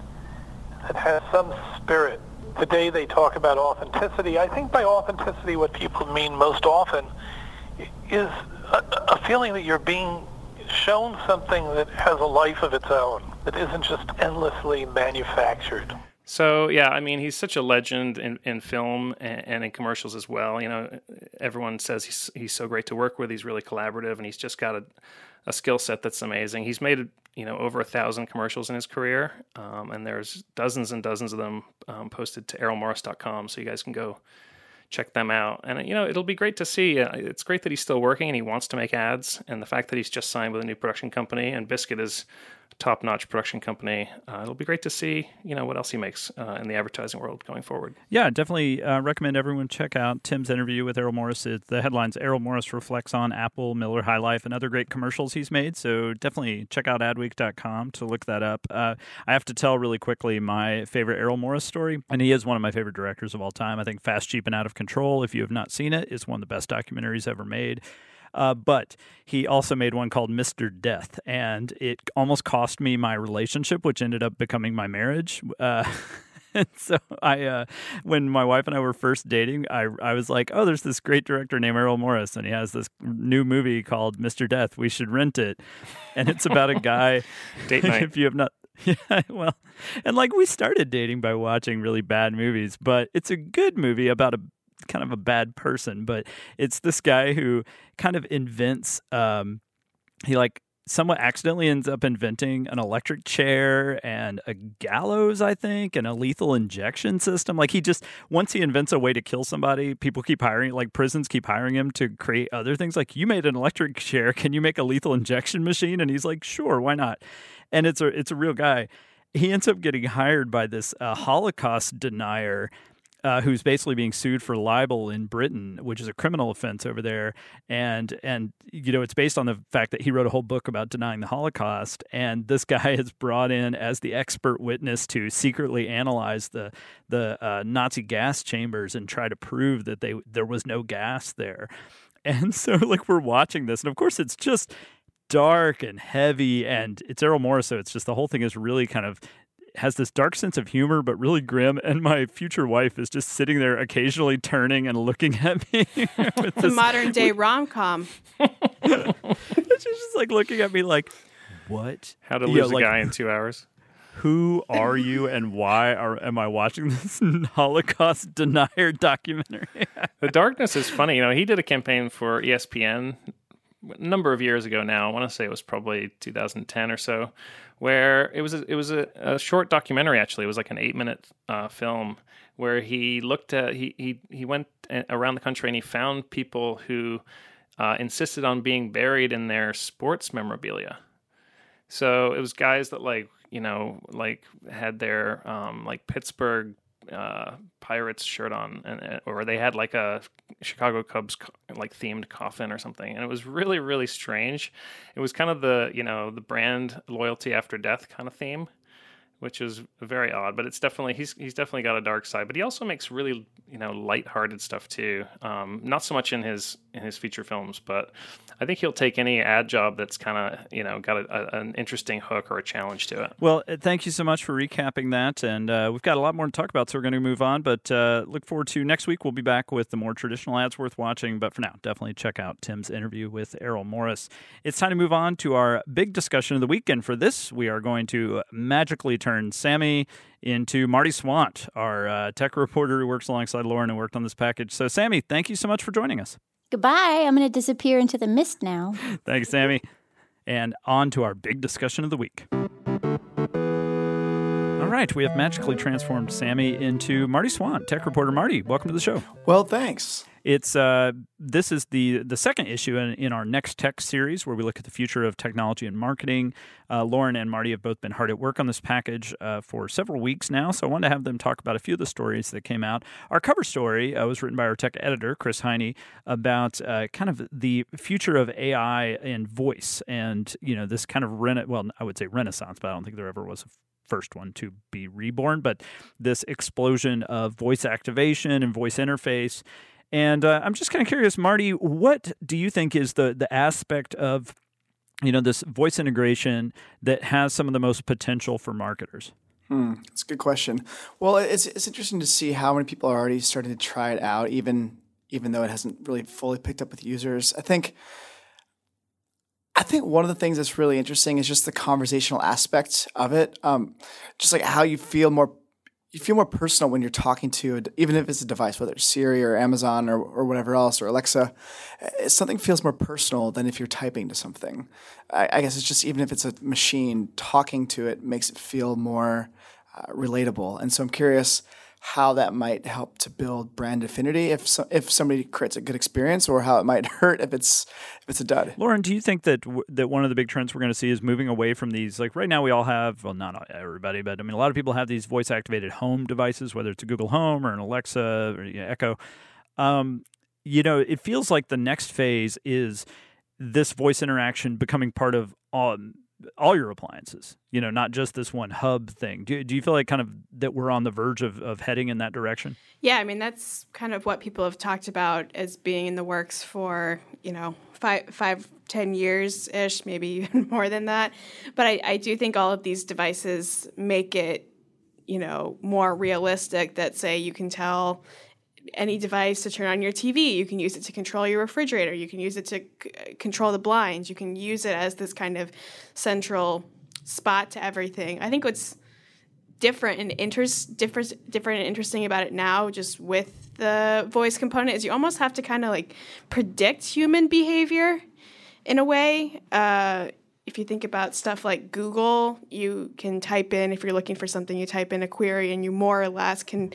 that has some spirit. Today they talk about authenticity. I think by authenticity what people mean most often is a, feeling that you're being shown something that has a life of its own, that isn't just endlessly manufactured. So yeah, I mean, he's such a legend in, in film and, and, in commercials as well. You know, everyone says he's he's so great to work with. He's really collaborative, and he's just got a, a skill set that's amazing. He's made you know over a thousand commercials in his career, um, and there's dozens and dozens of them um, posted to errolmorris.com, so you guys can go check them out. And you know, it'll be great to see. Uh, it's great that he's still working and he wants to make ads, and the fact that he's just signed with a new production company and Biscuit is top-notch production company. Uh, it'll be great to see, you know, what else he makes uh, in the advertising world going forward. Yeah, definitely uh, recommend everyone check out Tim's interview with Errol Morris. The headlines Errol Morris reflects on Apple, Miller High Life, and other great commercials he's made. So definitely check out adweek.com to look that up. Uh, I have to tell really quickly my favorite Errol Morris story, and he is one of my favorite directors of all time. I think Fast, Cheap, and Out of Control, if you have not seen it, is one of the best documentaries ever made. Uh, but he also made one called Mr. Death, and it almost cost me my relationship, which ended up becoming my marriage. Uh, *laughs* and so I, uh, when my wife and I were first dating, I, I was like, oh, there's this great director named Errol Morris, and he has this new movie called Mr. Death. We should rent it. And it's about a *laughs* guy. Date *laughs* night. if you have not. Yeah, well, and like we started dating by watching really bad movies, but it's a good movie about a kind of a bad person, but it's this guy who kind of invents. Um, he like somewhat accidentally ends up inventing an electric chair and a gallows, I think, and a lethal injection system. Like he just once he invents a way to kill somebody, people keep hiring like prisons keep hiring him to create other things. Like you made an electric *laughs* chair, can you make a lethal injection machine? And he's like, sure, why not? And it's a it's a real guy. He ends up getting hired by this uh, Holocaust denier uh, who's basically being sued for libel in Britain, which is a criminal offense over there. And and you know it's based on the fact that he wrote a whole book about denying the Holocaust. And this *laughs* guy is brought in as the expert witness to secretly analyze the the uh, Nazi gas chambers and try to prove that they there was no gas there. *laughs* And so like we're watching this, and of course it's just dark and heavy and it's Errol Morris so it's just the whole thing is really kind of has this dark sense of humor, but really grim. And my future wife is just sitting there, occasionally turning and looking *laughs* at me. with the modern day rom com. *laughs* She's just like looking at me like, "What? How to lose a like, guy in two hours?" Who are you, and why are am I watching this *laughs* Holocaust denier documentary? the darkness is funny. You know, he did a campaign for ESPN a number of years ago. Now, I want to say it was probably 2010 or so where it was a, it was a, a, short documentary. Actually, it was like an eight minute uh, film where he looked at he he he went around the country and he found people who uh, insisted on being buried in their sports memorabilia. So it was guys that like you know like had their um, like Pittsburgh uh, Pirates shirt on, and or they had like a Chicago Cubs like themed coffin or something, and it was really really strange. It was kind of the you know the brand loyalty after death kind of theme, which is very odd. But it's definitely he's he's definitely got a dark side, but he also makes really you know lighthearted stuff too. Um, not so much in his in his feature films, but I think he'll take any ad job that's kind of you know got a, a, an interesting hook or a challenge to it. Well, uh, thank you so much for recapping that, and uh, we've got a lot more to talk about, so we're going to move on. But uh, look forward to next week. We'll be back with the more traditional ads worth watching. But for now, definitely check out Tim's interview with Errol Morris. It's time to move on to our big discussion of the weekend. For this, we are going to magically turn Sami into Marty Swant, our uh, tech reporter who works alongside Lauren and worked on this package. So, Sami, thank you so much for joining us. Goodbye. I'm going to disappear into the mist now. Thanks, Sami. And on to our big discussion of the week. All right, we have magically transformed Sami into Marty Swant, tech reporter. Marty, welcome to the show. Well, thanks. It's uh, this is the the second issue in, in, our Next Tech series where we look at the future of technology and marketing. Uh, Lauren and Marty have both been hard at work on this package uh, for several weeks now, so I wanted to have them talk about a few of the stories that came out. Our cover story uh, was written by our tech editor Chris Heine about uh, kind of the future of AI and voice, and you know this kind of rena- well, I would say renaissance, but I don't think there ever was a first one to be reborn, but this explosion of voice activation and voice interface and uh, I'm just kind of curious, Marty, what do you think is the the aspect of you know this voice integration that has some of the most potential for marketers? Hmm, that's a good question. Well, it's it's interesting to see how many people are already starting to try it out, even even though it hasn't really fully picked up with users. I think. I think one of the things that's really interesting is just the conversational aspect of it. Um, just like how you feel more you feel more personal when you're talking to, even if it's a device, whether it's Siri or Amazon or, or whatever else or Alexa. Eh, something feels more personal than if you're typing to something. I, I guess it's just even if it's a machine, talking to it makes it feel more uh, relatable. And so I'm curious how that might help to build brand affinity if so, if somebody creates a good experience, or how it might *laughs* hurt if it's if it's a dud. Lauren, do you think that w- that one of the big trends we're going to see is moving away from these? Like right now, we all have well, not everybody, but I mean, a lot of people have these voice activated home devices, whether it's a Google Home or an Alexa or you know, Echo. Um, you know, it feels like the next phase is this voice interaction becoming part of all all your appliances, you know, not just this one hub thing. Do, do you feel like kind of that we're on the verge of, of heading in that direction? Yeah, I mean, that's kind of what people have talked about as being in the works for, you know, five, five ten years ish, maybe *laughs* even more than that. But I, I do think all of these devices make it, you know, more realistic that, say, you can tell any device to turn on your TV. You can use it to control your refrigerator. You can use it to c- control the blinds. You can use it as this kind of central spot to everything. I think what's different and interest different different and interesting about it now just with the voice component is you almost have to kind of like predict human behavior in a way uh, if you think about stuff like google you can type in if you're looking for something you type in a query and you more or less can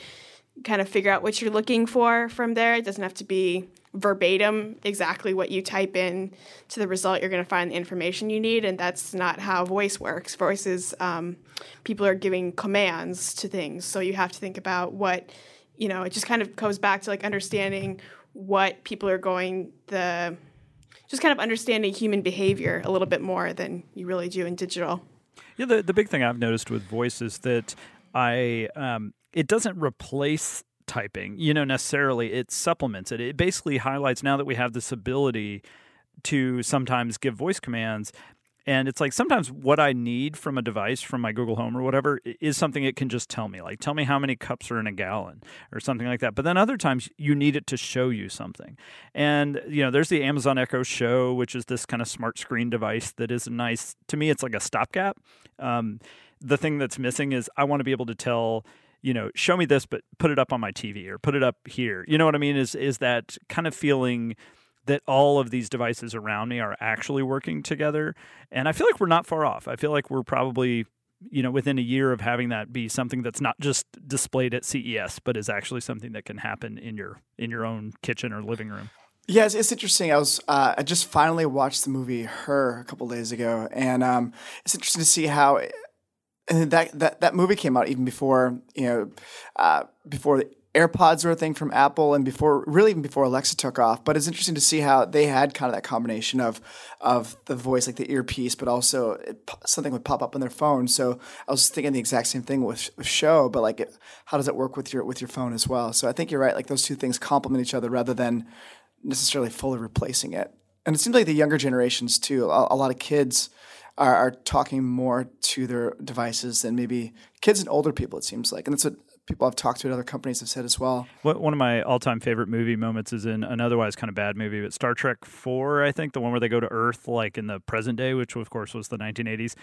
kind of figure out what you're looking for from there. It doesn't have to be verbatim exactly what you type in to the result. You're going to find the information you need and that's not how voice works. Voice is um, people are giving commands to things. So you have to think about what you know it just kind of goes back to like understanding what people are going the just kind of understanding human behavior a little bit more than you really do in digital. Yeah the, the big thing i've noticed with voice is that i um, it doesn't replace typing, you know, necessarily. It supplements it. It basically highlights now that we have this ability to sometimes give voice commands. And it's like sometimes what I need from a device, from my Google Home or whatever, is something it can just tell me. Like, tell me how many cups are in a gallon or something like that. But then other times you need it to show you something. And, you know, there's the Amazon Echo Show, which is this kind of smart screen device that is nice. To me, it's like a stopgap. Um, the thing that's missing is I want to be able to tell you know, show me this, but put it up on my TV or put it up here. You know what I mean? Is is that kind of feeling that all of these devices around me are actually working together? And I feel like we're not far off. I feel like we're probably you know within a year of having that be something that's not just displayed at CES, but is actually something that can happen in your in your own kitchen or living room. Yeah, it's, it's interesting. I was uh, I just finally watched the movie Her a couple days ago, and um, it's interesting to see how and that that that movie came out even before you know uh, before AirPods were a thing from Apple and before really even before Alexa took off. But it's interesting to see how they had kind of that combination of of the voice, like the earpiece, but also it, something would pop up on their phone. So I was thinking the exact same thing with, with Show, but like it, how does it work with your with your phone as well? So I think you're right. Like those two things complement each other rather than necessarily fully replacing it. And it seems like the younger generations too. A, a lot of kids are, are talking more to their devices than maybe kids and older people. It seems like, and that's what people I've talked to at other companies have said as well. One of my all-time favorite movie moments is in an otherwise kind of bad movie, but Star Trek Four, I think, the one where they go to Earth, like in the present day, which of course was the 1980s,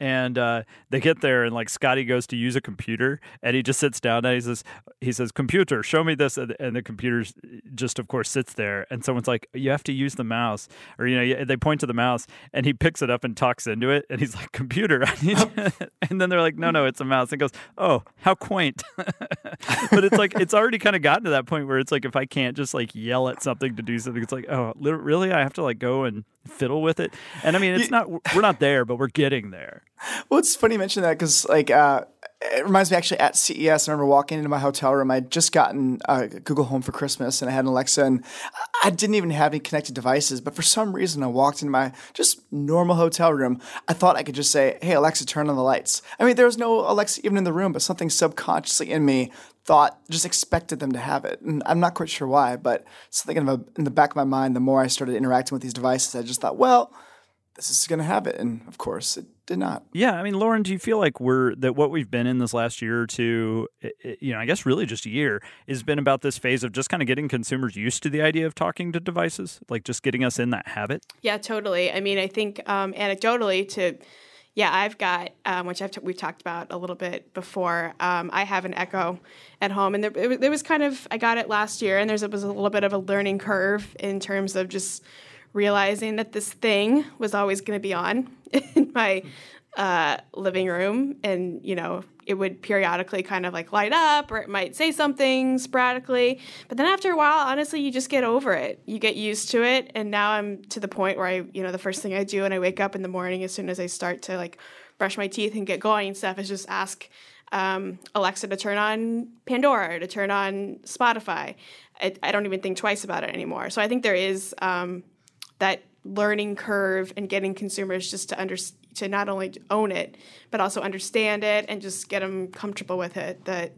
and uh, they get there and like Scotty goes to use a computer and he just sits down and he says he says computer show me this and, and the computer just of course sits there and someone's like you have to use the mouse or you know they point to the mouse and he picks it up and talks into it and he's like computer *laughs* and then they're like no no it's a mouse. And goes oh how quaint. *laughs* But it's like it's already kind of gotten to that point where it's like if I can't just like yell at something to do something it's like oh really? I have to like go and fiddle with it and I mean it's not we're not there but we're getting there well, it's funny you mention that because like uh, it reminds me actually at CES. I remember walking into my hotel room. I'd just gotten uh, Google Home for Christmas, and I had an Alexa, and I didn't even have any connected devices. But for some reason, I walked into my just normal hotel room. I thought I could just say, "Hey Alexa, turn on the lights." I mean, there was no Alexa even in the room, but something subconsciously in me thought just expected them to have it, and I'm not quite sure why. But something in the, in the back of my mind, the more I started interacting with these devices, I just thought, well this is going to have it. And of course, it did not. Yeah. I mean, Lauren, do you feel like we're, that what we've been in this last year or two, it, you know, I guess really just a year, has been about this phase of just kind of getting consumers used to the idea of talking to devices, like just getting us in that habit? Yeah, totally. I mean, I think um, anecdotally to, yeah, I've got, um, which I've t- we've talked about a little bit before. Um, I have an Echo at home, and there, it, it was kind of I got it last year, and there was a little bit of a learning curve in terms of just realizing that this thing was always going to be on *laughs* in my uh, living room and you know it would periodically kind of like light up or it might say something sporadically. But then after a while honestly you just get over it. You get used to it. And now i'm to the point where i you know the first thing i do when i wake up in the morning as soon as i start to like brush my teeth and get going and stuff is just ask um, alexa to turn on pandora to turn on spotify. I, I, don't even think twice about it anymore. So i think there is um, that learning curve and getting consumers just to under to not only own it but also understand it and just get them comfortable with it that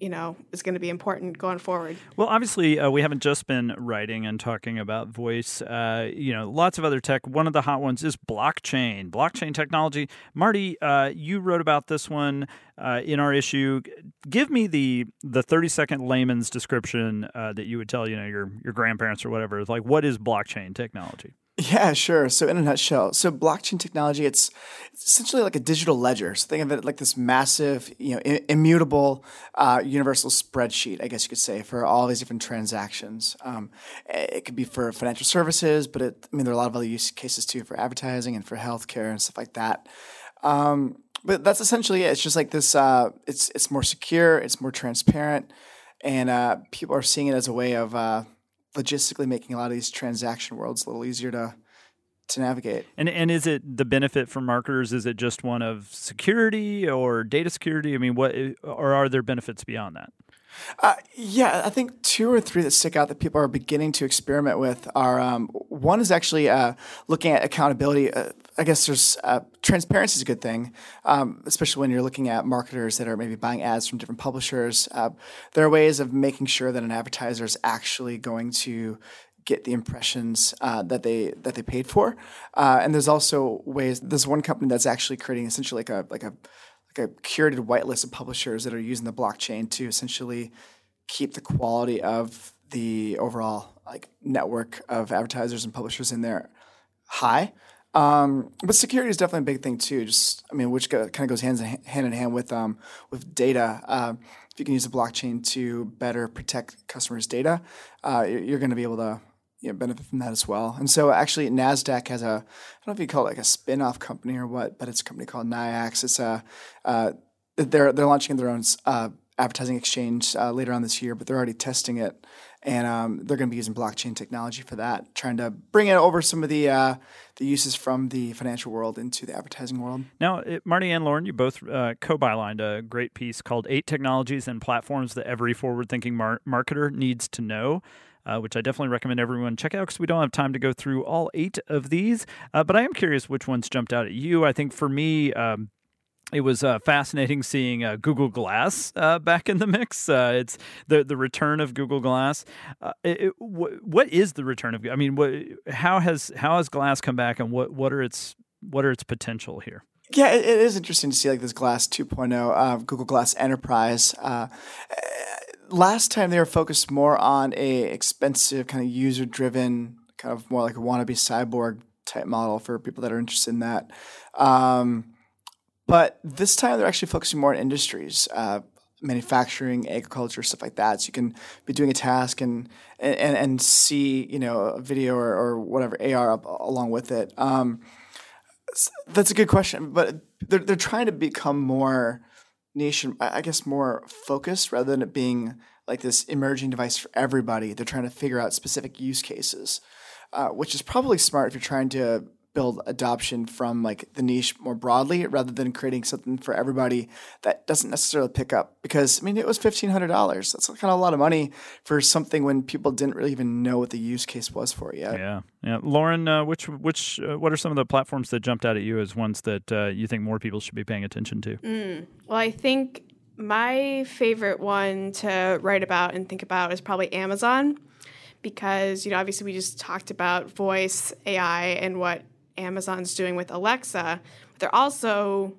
you know is going to be important going forward. Well, obviously, uh, we haven't just been writing and talking about voice. Uh, you know, lots of other tech. One of the hot ones is blockchain, blockchain technology. Marty, uh, you wrote about this one uh, in our issue. Give me the the thirty second layman's description uh, that you would tell you know your your grandparents or whatever. Like, what is blockchain technology? Yeah, sure. So in a nutshell, so blockchain technology, it's, essentially like a digital ledger. So think of it like this massive, you know, immutable, uh, universal spreadsheet, I guess you could say, for all these different transactions. Um, it could be for financial services, but it, I mean, there are a lot of other use cases too for advertising and for healthcare and stuff like that. Um, but that's essentially it. It's just like this. Uh, it's it's more secure. It's more transparent, and uh, people are seeing it as a way of uh, logistically making a lot of these transaction worlds a little easier to to navigate. And and is it the benefit for marketers? Is it just one of security or data security? I mean, what or are there benefits beyond that? Uh, yeah, I think two or three that stick out that people are beginning to experiment with are um, one is actually uh, looking at accountability. Uh, I guess there's uh, transparency is a good thing, um, especially when you're looking at marketers that are maybe buying ads from different publishers. Uh, there are ways of making sure that an advertiser is actually going to get the impressions uh, that they that they paid for. Uh, and there's also ways. There's one company that's actually creating essentially like a like a a curated whitelist of publishers that are using the blockchain to essentially keep the quality of the overall like network of advertisers and publishers in there high. Um, but security is definitely a big thing too. Just I mean, which go, kind of goes hands in, hand in hand with um, with data. Uh, if you can use the blockchain to better protect customers' data, uh, you're going to be able to you know, benefit from that as well. And so actually NASDAQ has a, I don't know if you call it like a spin-off company or what, but it's a company called NIAX. It's a, uh, they're, they're launching their own uh, advertising exchange uh, later on this year, but they're already testing it. And um, they're going to be using blockchain technology for that, trying to bring it over some of the uh, the uses from the financial world into the advertising world. Now, it, Marty and Lauren, you both uh, co-bylined a great piece called Eight Technologies and Platforms That Every Forward-Thinking Mar- Marketer Needs to Know uh, which I definitely recommend everyone check out because we don't have time to go through all eight of these. Uh, but I am curious which ones jumped out at you. I think for me, um, it was uh, fascinating seeing uh, Google Glass uh, back in the mix. Uh, it's the the return of Google Glass. Uh, it, it, wh- what is the return of? I mean, what, how has how has Glass come back, and what what are its what are its potential here? Yeah, it, it is interesting to see like this Glass 2.0, uh, Google Glass Enterprise. Last time they were focused more on a expensive kind of user driven, kind of more like a wannabe cyborg type model for people that are interested in that. Um, but this time they're actually focusing more on industries, uh, manufacturing, agriculture, stuff like that. So you can be doing a task and and, and see you know a video or, or whatever AR up along with it. Um, that's a good question, but they're they're trying to become more nation, I guess, more focused rather than it being like this emerging device for everybody. They're trying to figure out specific use cases, uh, which is probably smart if you're trying to build adoption from like the niche more broadly rather than creating something for everybody that doesn't necessarily pick up because i mean it was $1500 that's kind of a lot of money for something when people didn't really even know what the use case was for it yet. Yeah. Yeah. Lauren uh, which which uh, what are some of the platforms that jumped out at you as ones that uh, you think more people should be paying attention to? Mm. well i think my favorite one to write about and think about is probably amazon because you know obviously we just talked about voice ai and what Amazon's doing with Alexa, but they're also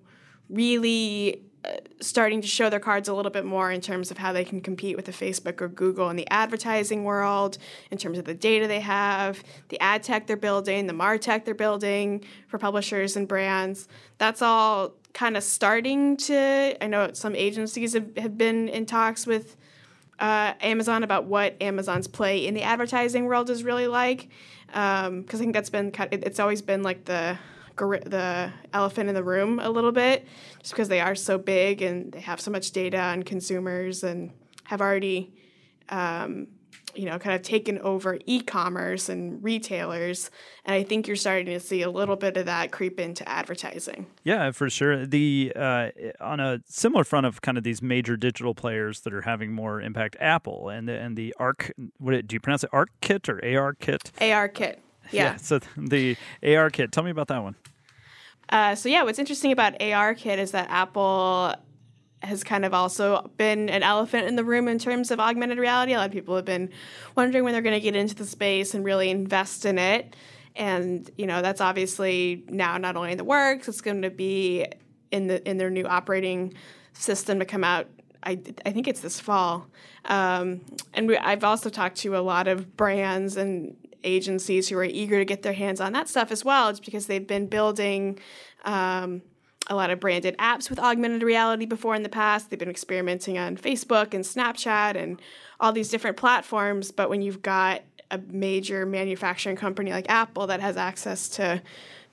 really uh, starting to show their cards a little bit more in terms of how they can compete with the Facebook or Google in the advertising world, in terms of the data they have, the ad tech they're building, the martech they're building for publishers and brands. That's all kind of starting to. I know some agencies have, have been in talks with uh, Amazon about what Amazon's play in the advertising world is really like because um, I think that's been kind it's always been like the the elephant in the room a little bit, just because they are so big and they have so much data on consumers and have already um, you know, kind of taken over e-commerce and retailers, and I think you're starting to see a little bit of that creep into advertising. Yeah, for sure. The uh, on a similar front of kind of these major digital players that are having more impact, Apple and the, and the Arc. What do you pronounce it? Arc Kit or AR Kit? AR Kit. *laughs* Yeah. yeah so the AR Kit. Tell me about that one. Uh, so yeah, what's interesting about AR Kit is that Apple has kind of also been an elephant in the room in terms of augmented reality. A lot of people have been wondering when they're going to get into the space and really invest in it. And you know that's obviously now not only in the works; it's going to be in the in their new operating system to come out. I, I think it's this fall. Um, and we, I've also talked to a lot of brands and agencies who are eager to get their hands on that stuff as well, just because they've been building. Um, a lot of branded apps with augmented reality before in the past. They've been experimenting on Facebook and Snapchat and all these different platforms. But when you've got a major manufacturing company like Apple that has access to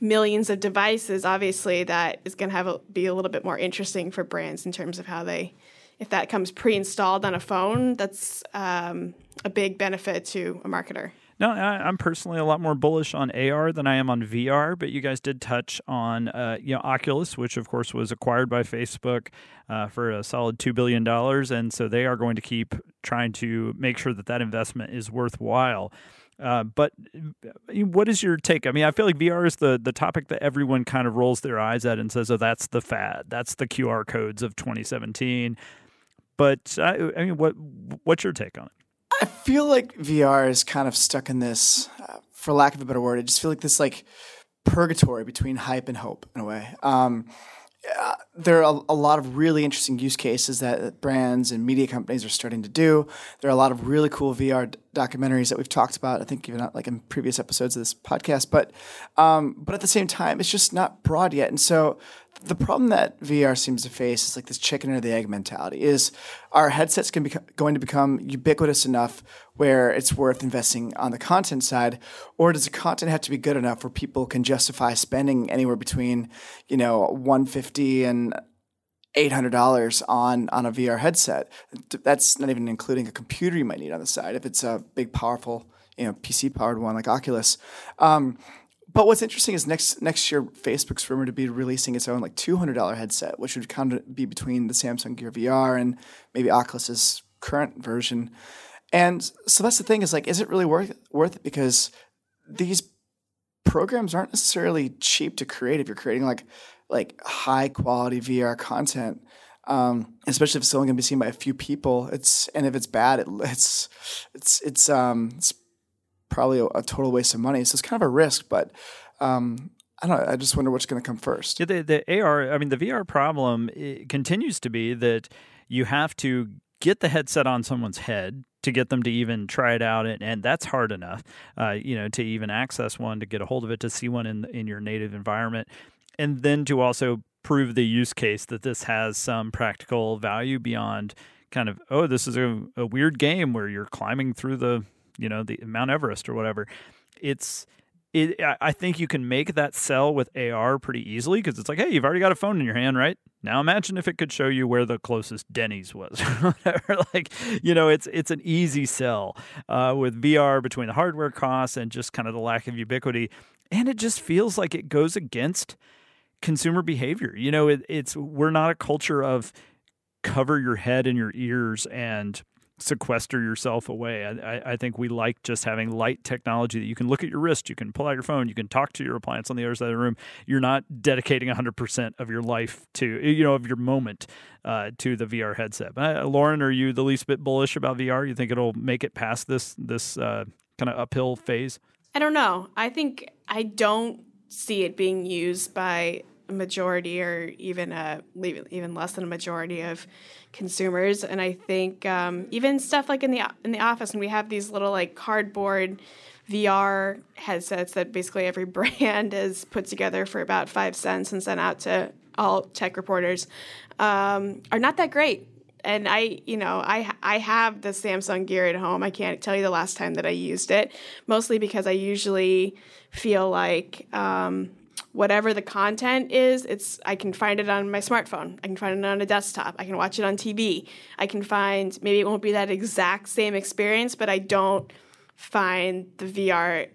millions of devices, obviously that is going to have a, be a little bit more interesting for brands in terms of how they, if that comes pre-installed on a phone, that's um, a big benefit to a marketer. No, I, am personally a lot more bullish on AR than I am on VR. But you guys did touch on, uh, you know, Oculus, which of course was acquired by Facebook uh, for a solid two billion dollars, and so they are going to keep trying to make sure that that investment is worthwhile. Uh, but uh, what is your take? I mean, I feel like VR is the the topic that everyone kind of rolls their eyes at and says, "Oh, that's the fad. That's the QR codes of 2017." But I, uh, I mean, what what's your take on it? I feel like VR is kind of stuck in this, uh, for lack of a better word, I just feel like this like purgatory between hype and hope in a way. Um, uh, there are a, a, lot of really interesting use cases that brands and media companies are starting to do. There are a lot of really cool VR d- documentaries that we've talked about. I think even like in previous episodes of this podcast, but um, but at the same time, it's just not broad yet. And so the problem that VR seems to face is like this chicken or the egg mentality. Is our headsets can be going to become ubiquitous enough where it's worth investing on the content side, or does the content have to be good enough where people can justify spending anywhere between you know 150 and eight hundred dollars on on a VR headset? That's not even including a computer you might need on the side if it's a big, powerful you know PC powered one like Oculus. Um, but what's interesting is next next year, Facebook's rumored to be releasing its own like two hundred dollar headset, which would kind of be between the Samsung Gear VR and maybe Oculus's current version. And so that's the thing is like, is it really worth worth it? Because these programs aren't necessarily cheap to create if you're creating like like high quality VR content. Um, especially if it's only going to be seen by a few people. It's and if it's bad, it, it's it's it's um it's probably a, a, total waste of money. So it's kind of a risk, but um, I don't. I just wonder what's going to come first. Yeah, the, the AR, I mean, the VR problem continues to be that you have to get the headset on someone's head to get them to even try it out, and, and that's hard enough. Uh, you know, to even access one, to get a hold of it, to see one in in your native environment, and then to also prove the use case that this has some practical value beyond kind of oh, this is a, a weird game where you're climbing through the you know the Mount Everest or whatever. It's it, I think you can make that sell with AR pretty easily because it's like, hey, you've already got a phone in your hand, right? Now imagine if it could show you where the closest Denny's was. *laughs* like, you know, it's it's an easy sell uh, with VR between the hardware costs and just kind of the lack of ubiquity, and it just feels like it goes against consumer behavior. You know, it, it's we're not a culture of cover your head and your ears and sequester yourself away. I, I, think we like just having light technology that you can look at your wrist, you can pull out your phone, you can talk to your appliance on the other side of the room. You're not dedicating 100% of your life to, you know, of your moment uh, to the VR headset. Uh, Lauren, are you the least bit bullish about VR? You think it'll make it past this this uh, kind of uphill phase? I don't know. I think I don't see it being used by majority or even a even less than a majority of consumers and i think um, even stuff like in the in the office when we have these little like cardboard vr headsets that basically every *laughs* brand is put together for about five cents and sent out to all tech reporters um, are not that great and I, you know, I I have the Samsung Gear at home. I can't tell you the last time that I used it, mostly because I usually feel like um, whatever the content is, it's I can find it on my smartphone. I can find it on a desktop. I can watch it on TV. I can find maybe it won't be that exact same experience, but I don't find the VR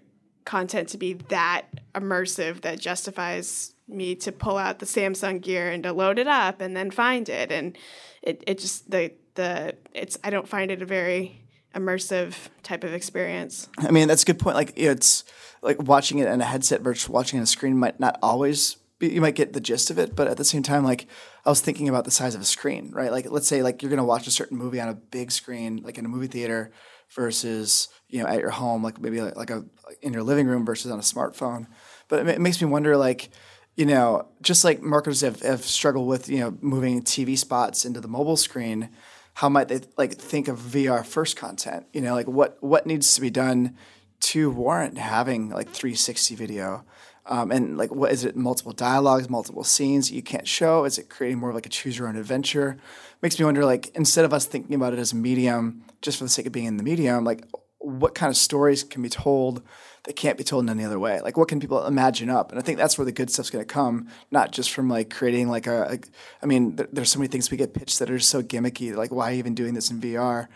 content to be that immersive that justifies me to pull out the Samsung gear and to load it up and then find it and it, it just the the it's I don't find it a very immersive type of experience. I mean, that's a good point. Like it's like watching it in a headset versus watching on a screen might not always be, you might get the gist of it, but at the same time, like I was thinking about the size of a screen, right? Like let's say like you're gonna watch a certain movie on a big screen, like in a movie theater, versus you know at your home, like maybe like, like a in your living room versus on a smartphone. But it, it makes me wonder, like you know, just like marketers have, have struggled with you know moving TV spots into the mobile screen how might they like think of VR first content? You know, like what what needs to be done to warrant having like 360 video? Um, and like, what is it? Multiple dialogues, multiple scenes you can't show? Is it creating more of like a choose your own adventure? Makes me wonder, like, instead of us thinking about it as a medium just for the sake of being in the medium, like, what kind of stories can be told that can't be told in any other way. Like, what can people imagine up? And I think that's where the good stuff's going to come, not just from like creating like a. I mean, there, there's so many things we get pitched that are so gimmicky. Like, why even doing this in VR?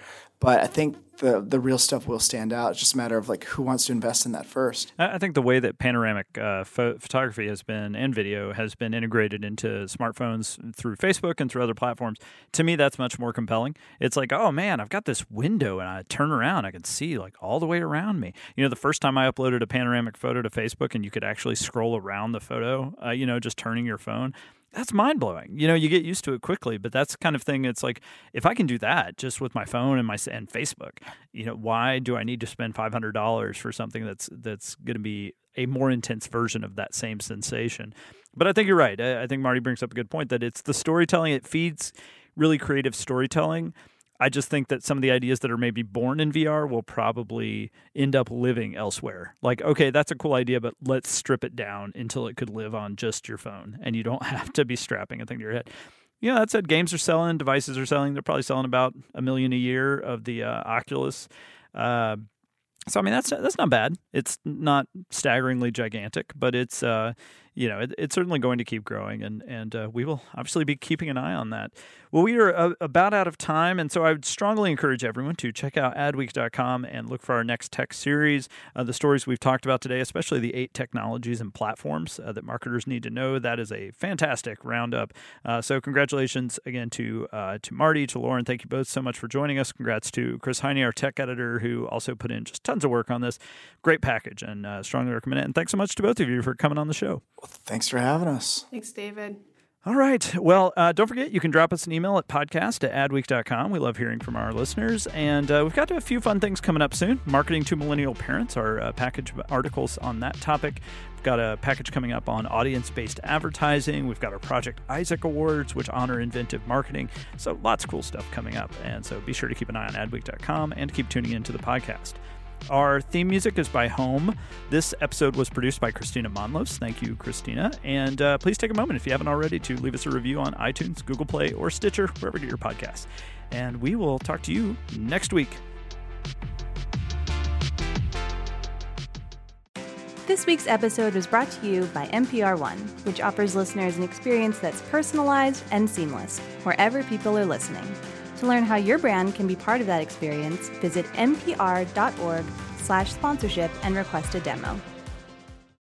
But I think the the real stuff will stand out. It's just a matter of like who wants to invest in that first. I think the way that panoramic uh, pho- photography has been and video has been integrated into smartphones through Facebook and through other platforms. To me, that's much more compelling. It's like, oh man, I've got this window, and I turn around, I can see like all the way around me. You know, the first time I uploaded a panoramic photo to Facebook, and you could actually scroll around the photo. Uh, you know, just turning your phone that's mind blowing. You know, you get used to it quickly, but that's kind of thing. It's like if I can do that just with my phone and my and Facebook, you know, why do I need to spend five hundred dollars for something that's that's going to be a more intense version of that same sensation? But I think you're right. I think Marty brings up a good point that it's the storytelling. It feeds really creative storytelling I just think that some of the ideas that are maybe born in VR will probably end up living elsewhere. Like, okay, that's a cool idea, but let's strip it down until it could live on just your phone and you don't *laughs* have to be strapping a thing to your head. You know, that said, games are selling, devices are selling. They're probably selling about a million a year of the uh, Oculus. Uh, so I mean that's that's not bad. It's not staggeringly gigantic, but it's uh, you know, it, it's certainly going to keep growing, and and uh, we will obviously be keeping an eye on that. Well, we are uh, about out of time, and so I would strongly encourage everyone to check out adweek.com and look for our next tech series. Uh, the stories we've talked about today, especially the eight technologies and platforms uh, that marketers need to know, that is a fantastic roundup. Uh, so, congratulations again to to Marty, to Lauren. Thank you both so much for joining us. Congrats to Chris Heine, our tech editor, who also put in just tons of work on this. Great package, and strongly recommend it. And thanks so much to both of you for coming on the show. Well, thanks for having us. Thanks, David. All right. Well, uh, don't forget, you can drop us an email at podcast at adweek.com. We love hearing from our listeners. And uh, we've got a few fun things coming up soon. Marketing to Millennial Parents, our uh, package of articles on that topic. We've got a package coming up on audience based advertising. We've got our Project Isaac Awards, which honor inventive marketing. So lots of cool stuff coming up. And so be sure to keep an eye on adweek.com and keep tuning into the podcast. Our theme music is by Home. This episode was produced by Kristina Monllos. Thank you, Kristina. And uh, please take a moment, if you haven't already, to leave us a review on iTunes, Google Play, or Stitcher, wherever you get your podcasts. And we will talk to you next week. This week's episode was brought to you by NPR One, which offers listeners an experience that's personalized and seamless wherever people are listening. To learn how your brand can be part of that experience, visit npr.org slash sponsorship and request a demo.